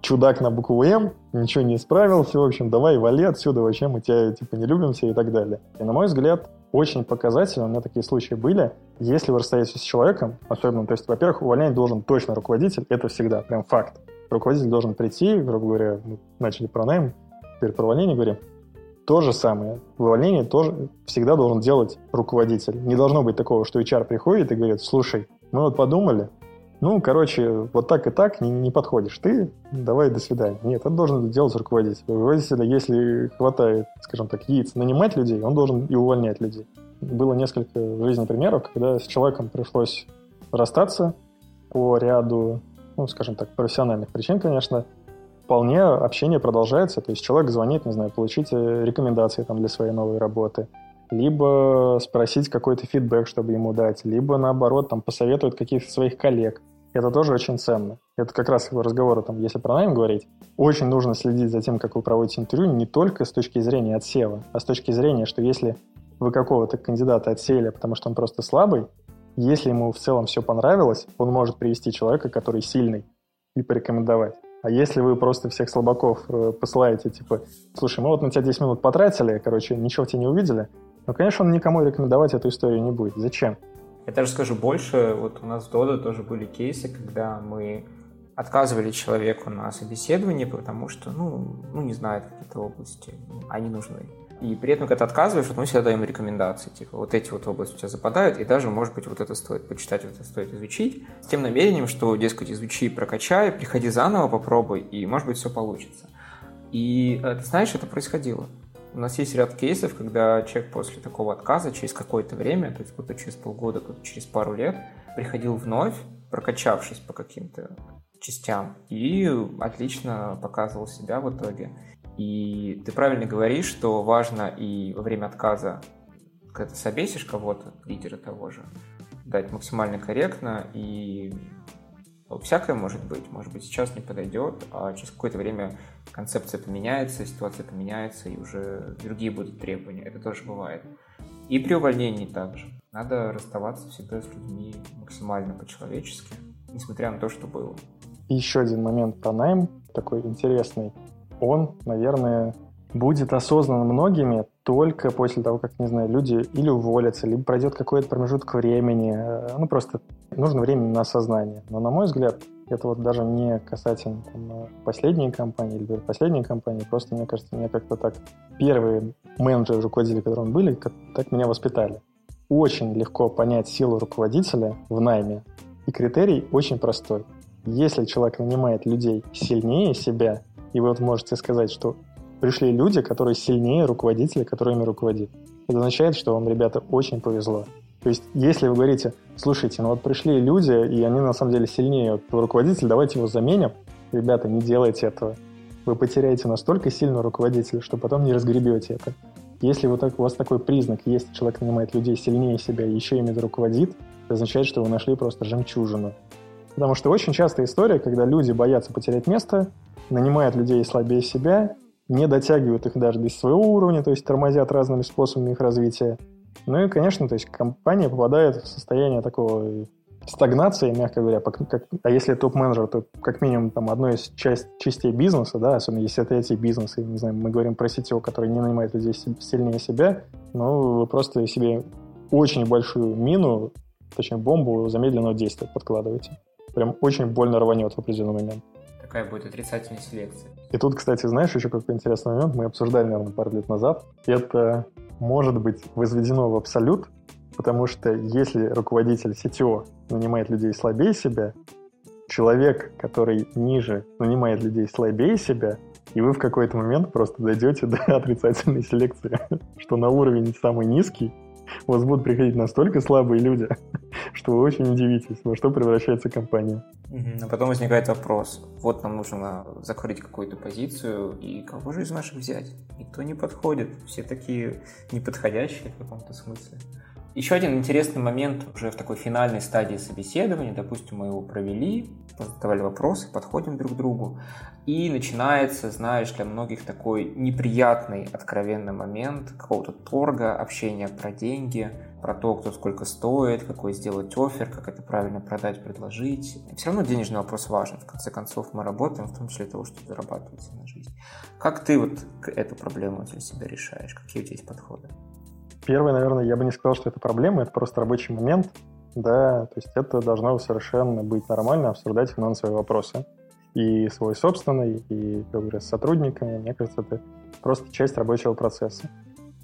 чудак на букву М, ничего не справился, в общем, давай вали отсюда, вообще мы тебя, типа, не любим все и так далее. И, на мой взгляд, очень показательно, у меня такие случаи были, если вы расстаетесь с человеком, особенно, то есть, во-первых, увольнять должен точно руководитель, это всегда прям факт. Руководитель должен прийти, грубо говоря, мы начали про найм, теперь про увольнение говорим, то же самое. В увольнении тоже всегда должен делать руководитель. Не должно быть такого, что HR приходит и говорит, слушай, мы вот подумали, ну, короче, вот так и так не, не подходишь. Ты давай до свидания. Нет, это должен делать руководитель. Руководителя, если хватает, скажем так, яиц нанимать людей, он должен и увольнять людей. Было несколько в жизни примеров, когда с человеком пришлось расстаться по ряду, ну, скажем так, профессиональных причин, конечно, вполне общение продолжается. То есть человек звонит, не знаю, получить рекомендации там, для своей новой работы, либо спросить какой-то фидбэк, чтобы ему дать, либо наоборот там посоветует каких-то своих коллег. Это тоже очень ценно. Это как раз разговоры, там, если про найм говорить, очень нужно следить за тем, как вы проводите интервью, не только с точки зрения отсева, а с точки зрения, что если вы какого-то кандидата отсеяли, потому что он просто слабый, если ему в целом все понравилось, он может привести человека, который сильный, и порекомендовать. А если вы просто всех слабаков э, посылаете, типа, слушай, мы вот на тебя 10 минут потратили, короче, ничего в тебе не увидели, ну, конечно, он никому рекомендовать эту историю не будет. Зачем? Я даже скажу больше, вот у нас в Dodo тоже были кейсы, когда мы отказывали человеку на собеседовании, потому что, ну, ну не знает какие-то области, они нужны. И при этом, когда ты отказываешь, вот мы всегда даем рекомендации, типа, вот эти вот области у тебя западают, и даже, может быть, вот это стоит почитать, вот это стоит изучить, с тем намерением, что, дескать, изучи, прокачай, приходи заново, попробуй, и, может быть, все получится. И э, ты знаешь, это происходило. У нас есть ряд кейсов, когда человек после такого отказа через какое-то время, то есть кто-то через полгода, кто-то через пару лет, приходил вновь, прокачавшись по каким-то частям, и отлично показывал себя в итоге. И ты правильно говоришь, что важно и во время отказа, когда ты собесишь кого-то, лидера того же, дать максимально корректно и Всякое может быть. Может быть, сейчас не подойдет, а через какое-то время концепция поменяется, ситуация поменяется, и уже другие будут требования. Это тоже бывает. И при увольнении также. Надо расставаться всегда с людьми максимально по-человечески, несмотря на то, что было. И еще один момент про найм, такой интересный. Он, наверное, будет осознан многими только после того, как, не знаю, люди или уволятся, либо пройдет какой-то промежуток времени. Э, ну, просто нужно время на осознание. Но, на мой взгляд, это вот даже не касательно там, последней компании или последней компании, просто, мне кажется, мне как-то так первые менеджеры, руководители, которые были, как, так меня воспитали. Очень легко понять силу руководителя в найме. И критерий очень простой. Если человек нанимает людей сильнее себя, и вы вот можете сказать, что пришли люди, которые сильнее руководителя, которыми руководит. Это означает, что вам, ребята, очень повезло. То есть, если вы говорите, слушайте, ну вот пришли люди, и они на самом деле сильнее вот, руководителя, давайте его заменим, ребята, не делайте этого. Вы потеряете настолько сильного руководителя, что потом не разгребете это. Если вот так, у вас такой признак есть, человек нанимает людей сильнее себя и еще ими руководит, это означает, что вы нашли просто жемчужину. Потому что очень частая история, когда люди боятся потерять место, нанимают людей слабее себя, не дотягивают их даже до своего уровня, то есть тормозят разными способами их развития. Ну и, конечно, то есть компания попадает в состояние такого стагнации, мягко говоря, как, а если топ-менеджер, то как минимум там одной из часть, частей бизнеса, да, особенно если это эти бизнесы, не знаю, мы говорим про сетевого, который не нанимает людей сильнее себя, ну, вы просто себе очень большую мину, точнее бомбу замедленного действия подкладываете. Прям очень больно рванет в определенный момент какая будет отрицательная селекция. И тут, кстати, знаешь, еще какой интересный момент, мы обсуждали, наверное, пару лет назад. Это может быть возведено в абсолют, потому что если руководитель сетево нанимает людей слабее себя, человек, который ниже нанимает людей слабее себя, и вы в какой-то момент просто дойдете до отрицательной селекции, что на уровень самый низкий у вас будут приходить настолько слабые люди, что вы очень удивитесь, во что превращается компания. А потом возникает вопрос. Вот нам нужно закрыть какую-то позицию, и кого же из наших взять? Никто не подходит. Все такие неподходящие в каком-то смысле. Еще один интересный момент уже в такой финальной стадии собеседования. Допустим, мы его провели, задавали вопросы, подходим друг к другу. И начинается, знаешь, для многих такой неприятный, откровенный момент какого-то торга, общения про деньги, про то, кто сколько стоит, какой сделать офер, как это правильно продать, предложить. Все равно денежный вопрос важен. В конце концов, мы работаем, в том числе того, чтобы зарабатывать на жизнь. Как ты вот эту проблему для себя решаешь? Какие у тебя есть подходы? Первый, наверное, я бы не сказал, что это проблема, это просто рабочий момент. Да, то есть это должно совершенно быть нормально обсуждать финансовые вопросы. И свой собственный, и, как говоря, с сотрудниками. Мне кажется, это просто часть рабочего процесса.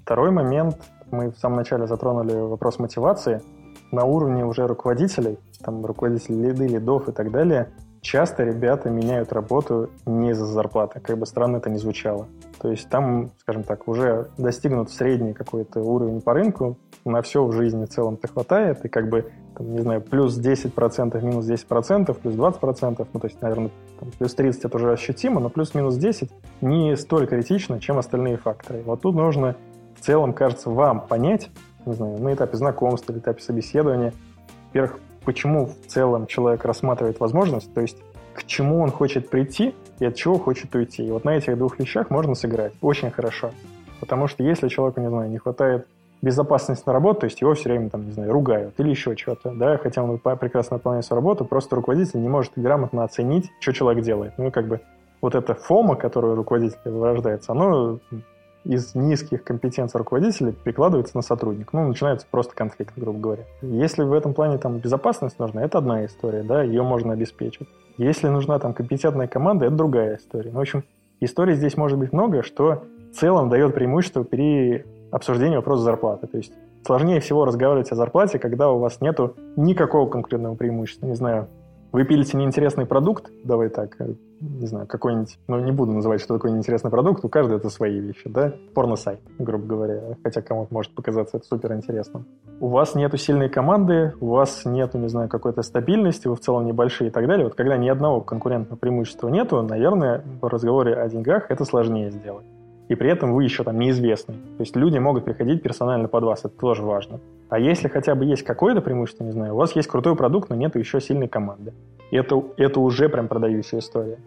Второй момент, мы в самом начале затронули вопрос мотивации. На уровне уже руководителей, там руководителей лиды, лидов и так далее, часто ребята меняют работу не из-за зарплаты, как бы странно это ни звучало. То есть там, скажем так, уже достигнут средний какой-то уровень по рынку, на все в жизни в целом-то хватает, и как бы, там, не знаю, плюс 10%, минус 10%, плюс 20%, ну, то есть, наверное, там, плюс 30 это уже ощутимо, но плюс-минус 10 не столь критично, чем остальные факторы. Вот тут нужно в целом, кажется, вам понять, не знаю, на этапе знакомства, на этапе собеседования, во-первых, почему в целом человек рассматривает возможность, то есть к чему он хочет прийти и от чего хочет уйти. И вот на этих двух вещах можно сыграть очень хорошо. Потому что если человеку, не знаю, не хватает безопасности на работу, то есть его все время, там, не знаю, ругают или еще что-то, да, хотя он прекрасно выполняет свою работу, просто руководитель не может грамотно оценить, что человек делает. Ну, как бы вот эта фома, которую руководитель вырождается, оно из низких компетенций руководителя перекладывается на сотрудника. Ну, начинается просто конфликт, грубо говоря. Если в этом плане там безопасность нужна, это одна история, да, ее можно обеспечить. Если нужна там компетентная команда, это другая история. Ну, в общем, историй здесь может быть много, что в целом дает преимущество при обсуждении вопроса зарплаты. То есть сложнее всего разговаривать о зарплате, когда у вас нету никакого конкурентного преимущества. Не знаю, вы пилите неинтересный продукт, давай так, э, не знаю, какой-нибудь, ну, не буду называть, что такое неинтересный продукт, у каждого это свои вещи, да, порно-сайт, грубо говоря, хотя кому-то может показаться это супер интересным. У вас нету сильной команды, у вас нету, не знаю, какой-то стабильности, вы в целом небольшие и так далее. Вот когда ни одного конкурентного преимущества нету, наверное, в разговоре о деньгах это сложнее сделать. И при этом вы еще там неизвестный. То есть люди могут приходить персонально под вас, это тоже важно. А если хотя бы есть какое-то преимущество, не знаю, у вас есть крутой продукт, но нет еще сильной команды. Это, это уже прям продающая история.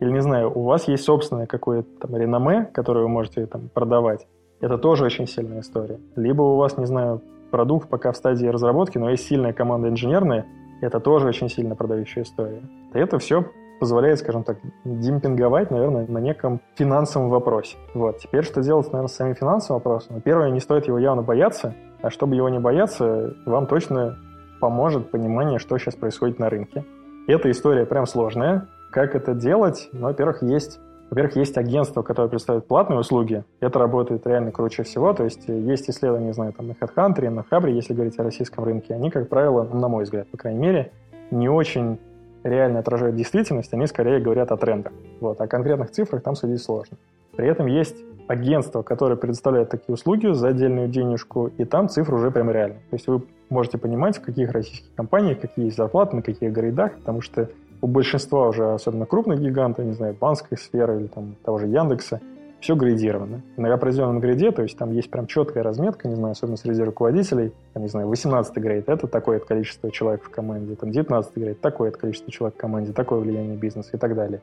Или, не знаю, у вас есть собственное какое-то там реноме, которое вы можете там продавать. Это тоже очень сильная история. Либо у вас, не знаю, продукт пока в стадии разработки, но есть сильная команда инженерная, это тоже очень сильно продающая история. Это все позволяет, скажем так, демпинговать, наверное, на неком финансовом вопросе. Вот. Теперь что делать, наверное, с самим финансовым вопросом? Ну, первое, не стоит его явно бояться, а чтобы его не бояться, вам точно поможет понимание, что сейчас происходит на рынке. Эта история прям сложная. Как это делать? Ну, во-первых, есть во-первых, есть агентство, которое представляет платные услуги. Это работает реально круче всего. То есть есть исследования, не знаю, там на HeadHunter, на Хабре, если говорить о российском рынке. Они, как правило, на мой взгляд, по крайней мере, не очень реально отражают действительность, они скорее говорят о трендах. Вот. О конкретных цифрах там судить сложно. При этом есть агентство, которое предоставляет такие услуги за отдельную денежку, и там цифры уже прям реальные. То есть вы можете понимать, в каких российских компаниях какие есть зарплаты, на каких грейдах, потому что у большинства уже, особенно крупных гигантов, не знаю, банковской сферы или там того же Яндекса, все градировано. На определенном грейде, то есть там есть прям четкая разметка, не знаю, особенно среди руководителей, там, не знаю, 18 грейд – это такое количество человек в команде, там 19 грейд – такое количество человек в команде, такое влияние бизнеса и так далее.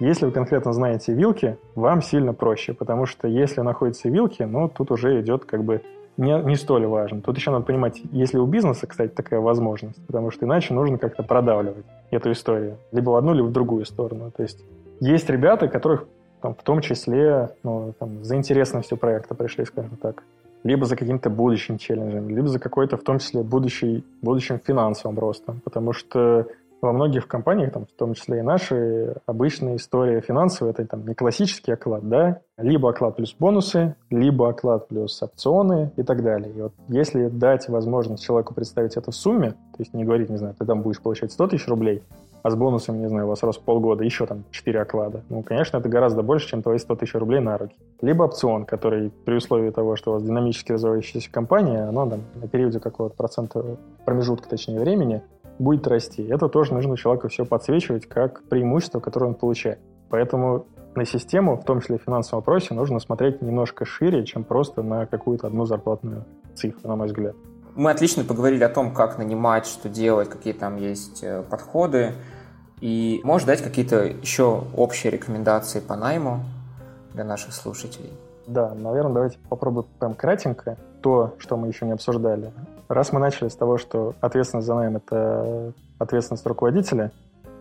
Если вы конкретно знаете вилки, вам сильно проще, потому что если находятся вилки, ну, тут уже идет как бы не, не столь важно. Тут еще надо понимать, если у бизнеса, кстати, такая возможность, потому что иначе нужно как-то продавливать эту историю. Либо в одну, либо в другую сторону. То есть есть ребята, которых там, в том числе ну, там, за интересностью проекта пришли, скажем так. Либо за каким-то будущим челленджем, либо за какой-то, в том числе, будущий, будущим финансовым ростом. Потому что во многих компаниях, там, в том числе и наши, обычная история финансовая, это там не классический оклад, да, либо оклад плюс бонусы, либо оклад плюс опционы и так далее. И вот если дать возможность человеку представить это в сумме, то есть не говорить, не знаю, ты там будешь получать 100 тысяч рублей, а с бонусами, не знаю, у вас в полгода еще там 4 оклада. Ну, конечно, это гораздо больше, чем твои 100 тысяч рублей на руки. Либо опцион, который при условии того, что у вас динамически развивающаяся компания, она там на периоде какого-то процента промежутка, точнее, времени, будет расти. Это тоже нужно человеку все подсвечивать как преимущество, которое он получает. Поэтому на систему, в том числе в финансовом вопросе, нужно смотреть немножко шире, чем просто на какую-то одну зарплатную цифру, на мой взгляд. Мы отлично поговорили о том, как нанимать, что делать, какие там есть э, подходы. И можешь дать какие-то еще общие рекомендации по найму для наших слушателей? Да, наверное, давайте попробуем прям кратенько то, что мы еще не обсуждали. Раз мы начали с того, что ответственность за найм – это ответственность руководителя,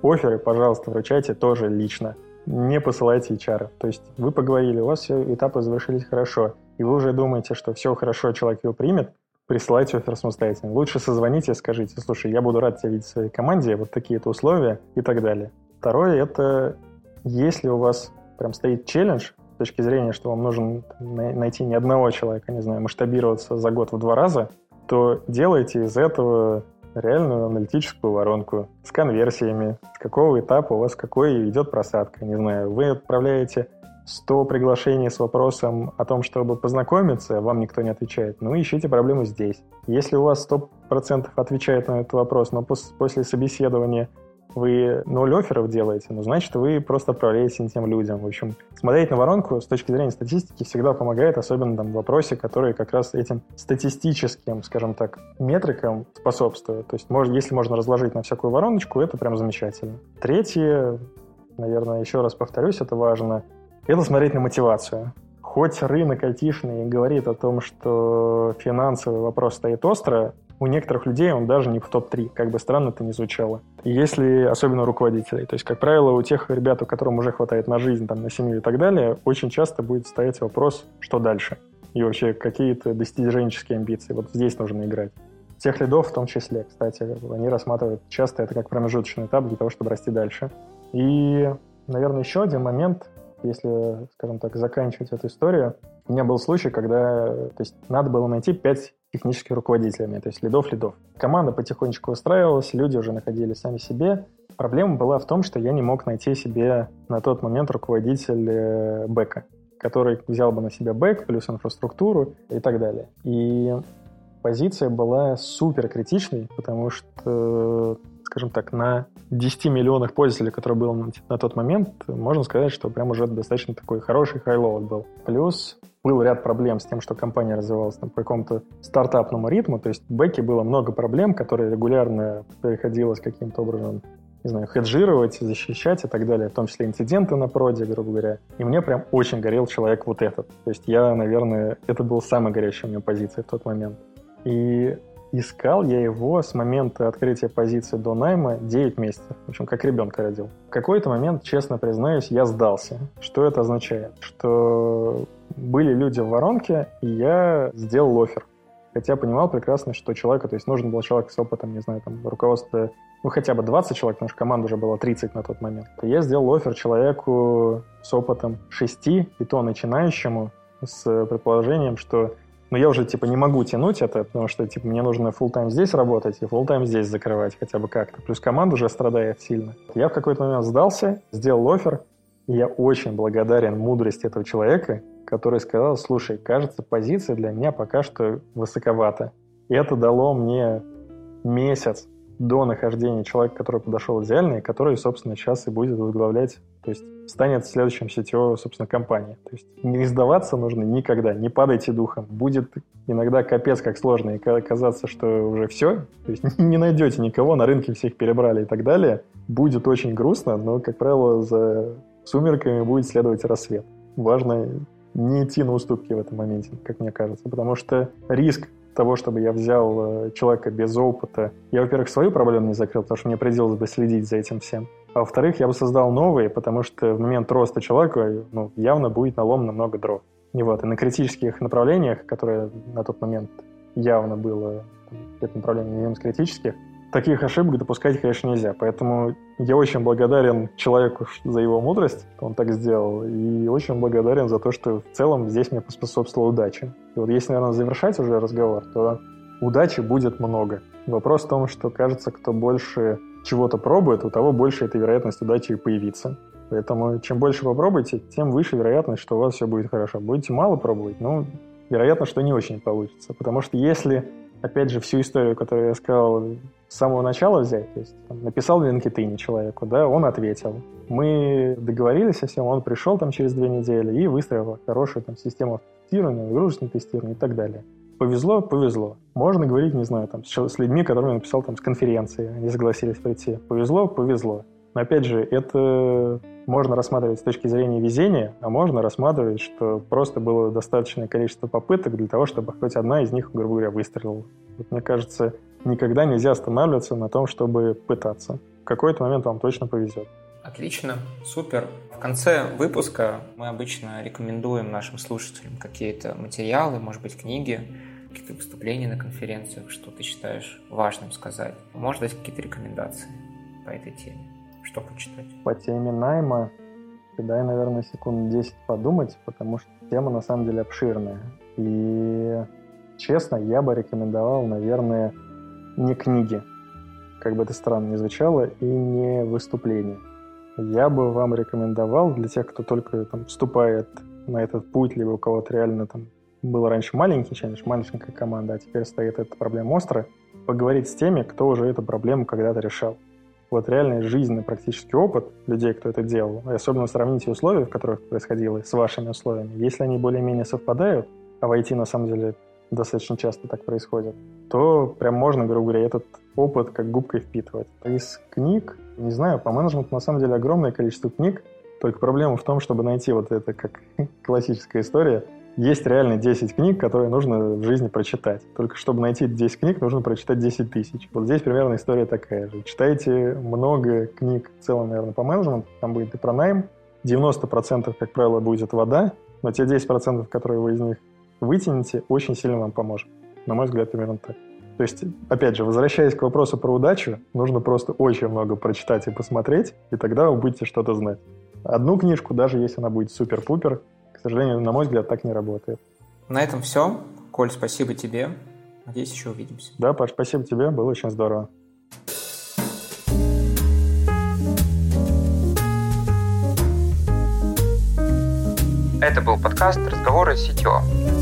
оферы, пожалуйста, вручайте тоже лично. Не посылайте HR. То есть вы поговорили, у вас все этапы завершились хорошо, и вы уже думаете, что все хорошо, человек его примет, присылайте офер самостоятельно. Лучше созвоните, скажите, слушай, я буду рад тебя видеть в своей команде, вот такие-то условия и так далее. Второе – это если у вас прям стоит челлендж, точки зрения, что вам нужно найти не одного человека, не знаю, масштабироваться за год в два раза, то делайте из этого реальную аналитическую воронку с конверсиями, с какого этапа у вас какой идет просадка. Не знаю, вы отправляете 100 приглашений с вопросом о том, чтобы познакомиться, вам никто не отвечает, ну, ищите проблему здесь. Если у вас 100% отвечает на этот вопрос, но после собеседования вы ноль офферов делаете, ну, значит, вы просто отправляете не тем людям. В общем, смотреть на воронку с точки зрения статистики всегда помогает, особенно там в вопросе, которые как раз этим статистическим, скажем так, метрикам способствуют. То есть, может, если можно разложить на всякую вороночку, это прям замечательно. Третье, наверное, еще раз повторюсь, это важно, это смотреть на мотивацию. Хоть рынок айтишный говорит о том, что финансовый вопрос стоит остро, у некоторых людей он даже не в топ-3, как бы странно это ни звучало. Если, особенно руководителей, то есть, как правило, у тех ребят, у которых уже хватает на жизнь, там, на семью и так далее, очень часто будет стоять вопрос, что дальше, и вообще какие-то достиженческие амбиции. Вот здесь нужно играть. Тех лидов в том числе, кстати, они рассматривают часто это как промежуточный этап для того, чтобы расти дальше. И, наверное, еще один момент, если, скажем так, заканчивать эту историю, у меня был случай, когда то есть, надо было найти пять техническими руководителями, то есть лидов-лидов. Команда потихонечку устраивалась, люди уже находили сами себе. Проблема была в том, что я не мог найти себе на тот момент руководителя бэка, который взял бы на себя бэк, плюс инфраструктуру и так далее. И позиция была супер критичной, потому что, скажем так, на 10 миллионах пользователей, которые было на, на тот момент, можно сказать, что прям уже достаточно такой хороший highload был. Плюс был ряд проблем с тем, что компания развивалась там, по какому-то стартапному ритму. То есть в бэке было много проблем, которые регулярно приходилось каким-то образом не знаю, хеджировать, защищать и так далее, в том числе инциденты на проде, грубо говоря. И мне прям очень горел человек вот этот. То есть я, наверное, это был самая горячая у меня позиция в тот момент. И искал я его с момента открытия позиции до найма 9 месяцев. В общем, как ребенка родил. В какой-то момент, честно признаюсь, я сдался. Что это означает? Что были люди в воронке, и я сделал офер. Хотя понимал прекрасно, что человеку, то есть нужен был человек с опытом, не знаю, там, руководства, ну, хотя бы 20 человек, потому что команда уже была 30 на тот момент. Я сделал офер человеку с опытом 6, и то начинающему, с предположением, что ну, я уже, типа, не могу тянуть это, потому что, типа, мне нужно full тайм здесь работать и full тайм здесь закрывать хотя бы как-то. Плюс команда уже страдает сильно. Я в какой-то момент сдался, сделал офер, и я очень благодарен мудрости этого человека, который сказал, слушай, кажется, позиция для меня пока что высоковата. И это дало мне месяц до нахождения человека, который подошел идеально, и который, собственно, сейчас и будет возглавлять, то есть станет следующим CTO, собственно, компании. То есть не сдаваться нужно никогда, не падайте духом. Будет иногда капец как сложно, и казаться, что уже все, то есть не найдете никого, на рынке всех перебрали и так далее. Будет очень грустно, но, как правило, за сумерками будет следовать рассвет. Важно не идти на уступки в этом моменте, как мне кажется, потому что риск того, чтобы я взял э, человека без опыта, я, во-первых, свою проблему не закрыл, потому что мне придется бы следить за этим всем. А во-вторых, я бы создал новые, потому что в момент роста человека ну, явно будет наломано много дров. И вот, и на критических направлениях, которые на тот момент явно было, это направление не критических, таких ошибок допускать, конечно, нельзя. Поэтому я очень благодарен человеку за его мудрость, что он так сделал, и очень благодарен за то, что в целом здесь мне поспособствовала удача. И вот если, наверное, завершать уже разговор, то удачи будет много. Вопрос в том, что кажется, кто больше чего-то пробует, у того больше эта вероятность удачи и появиться. Поэтому чем больше попробуете, тем выше вероятность, что у вас все будет хорошо. Будете мало пробовать, ну, вероятно, что не очень получится. Потому что если, опять же, всю историю, которую я сказал, с самого начала взять, то есть там, написал в LinkedIn человеку, да, он ответил. Мы договорились о всем, он пришел там через две недели и выстроил хорошую там систему тестирования, нагрузочного тестирования и так далее. Повезло, повезло. Можно говорить, не знаю, там, с людьми, которые написал там с конференции, они согласились прийти. Повезло, повезло. Но опять же, это можно рассматривать с точки зрения везения, а можно рассматривать, что просто было достаточное количество попыток для того, чтобы хоть одна из них, грубо говоря, выстрелила. Вот, мне кажется, никогда нельзя останавливаться на том, чтобы пытаться. В какой-то момент вам точно повезет. Отлично, супер. В конце выпуска мы обычно рекомендуем нашим слушателям какие-то материалы, может быть, книги, какие-то выступления на конференциях, что ты считаешь важным сказать. Можешь дать какие-то рекомендации по этой теме? Что почитать? По теме найма дай, наверное, секунд 10 подумать, потому что тема на самом деле обширная. И честно, я бы рекомендовал, наверное, не книги, как бы это странно ни звучало, и не выступления. Я бы вам рекомендовал для тех, кто только там, вступает на этот путь, либо у кого-то реально там был раньше маленький челлендж, маленькая команда, а теперь стоит эта проблема остро, поговорить с теми, кто уже эту проблему когда-то решал. Вот реальный жизненный практический опыт людей, кто это делал, и особенно сравните условия, в которых происходило, с вашими условиями. Если они более-менее совпадают, а в IT на самом деле достаточно часто так происходит, то прям можно, грубо говоря, этот опыт как губкой впитывать. Из книг, не знаю, по менеджменту на самом деле огромное количество книг, только проблема в том, чтобы найти вот это как классическая история, есть реально 10 книг, которые нужно в жизни прочитать. Только чтобы найти 10 книг, нужно прочитать 10 тысяч. Вот здесь примерно история такая же. Читайте много книг в целом, наверное, по менеджменту. Там будет и про найм. 90% как правило, будет вода, но те 10%, которые вы из них вытянете, очень сильно вам поможет. На мой взгляд, примерно так. То есть, опять же, возвращаясь к вопросу про удачу, нужно просто очень много прочитать и посмотреть, и тогда вы будете что-то знать. Одну книжку, даже если она будет супер-пупер, к сожалению, на мой взгляд, так не работает. На этом все. Коль, спасибо тебе. Надеюсь, еще увидимся. Да, Паш, спасибо тебе, было очень здорово. Это был подкаст «Разговоры с CTO».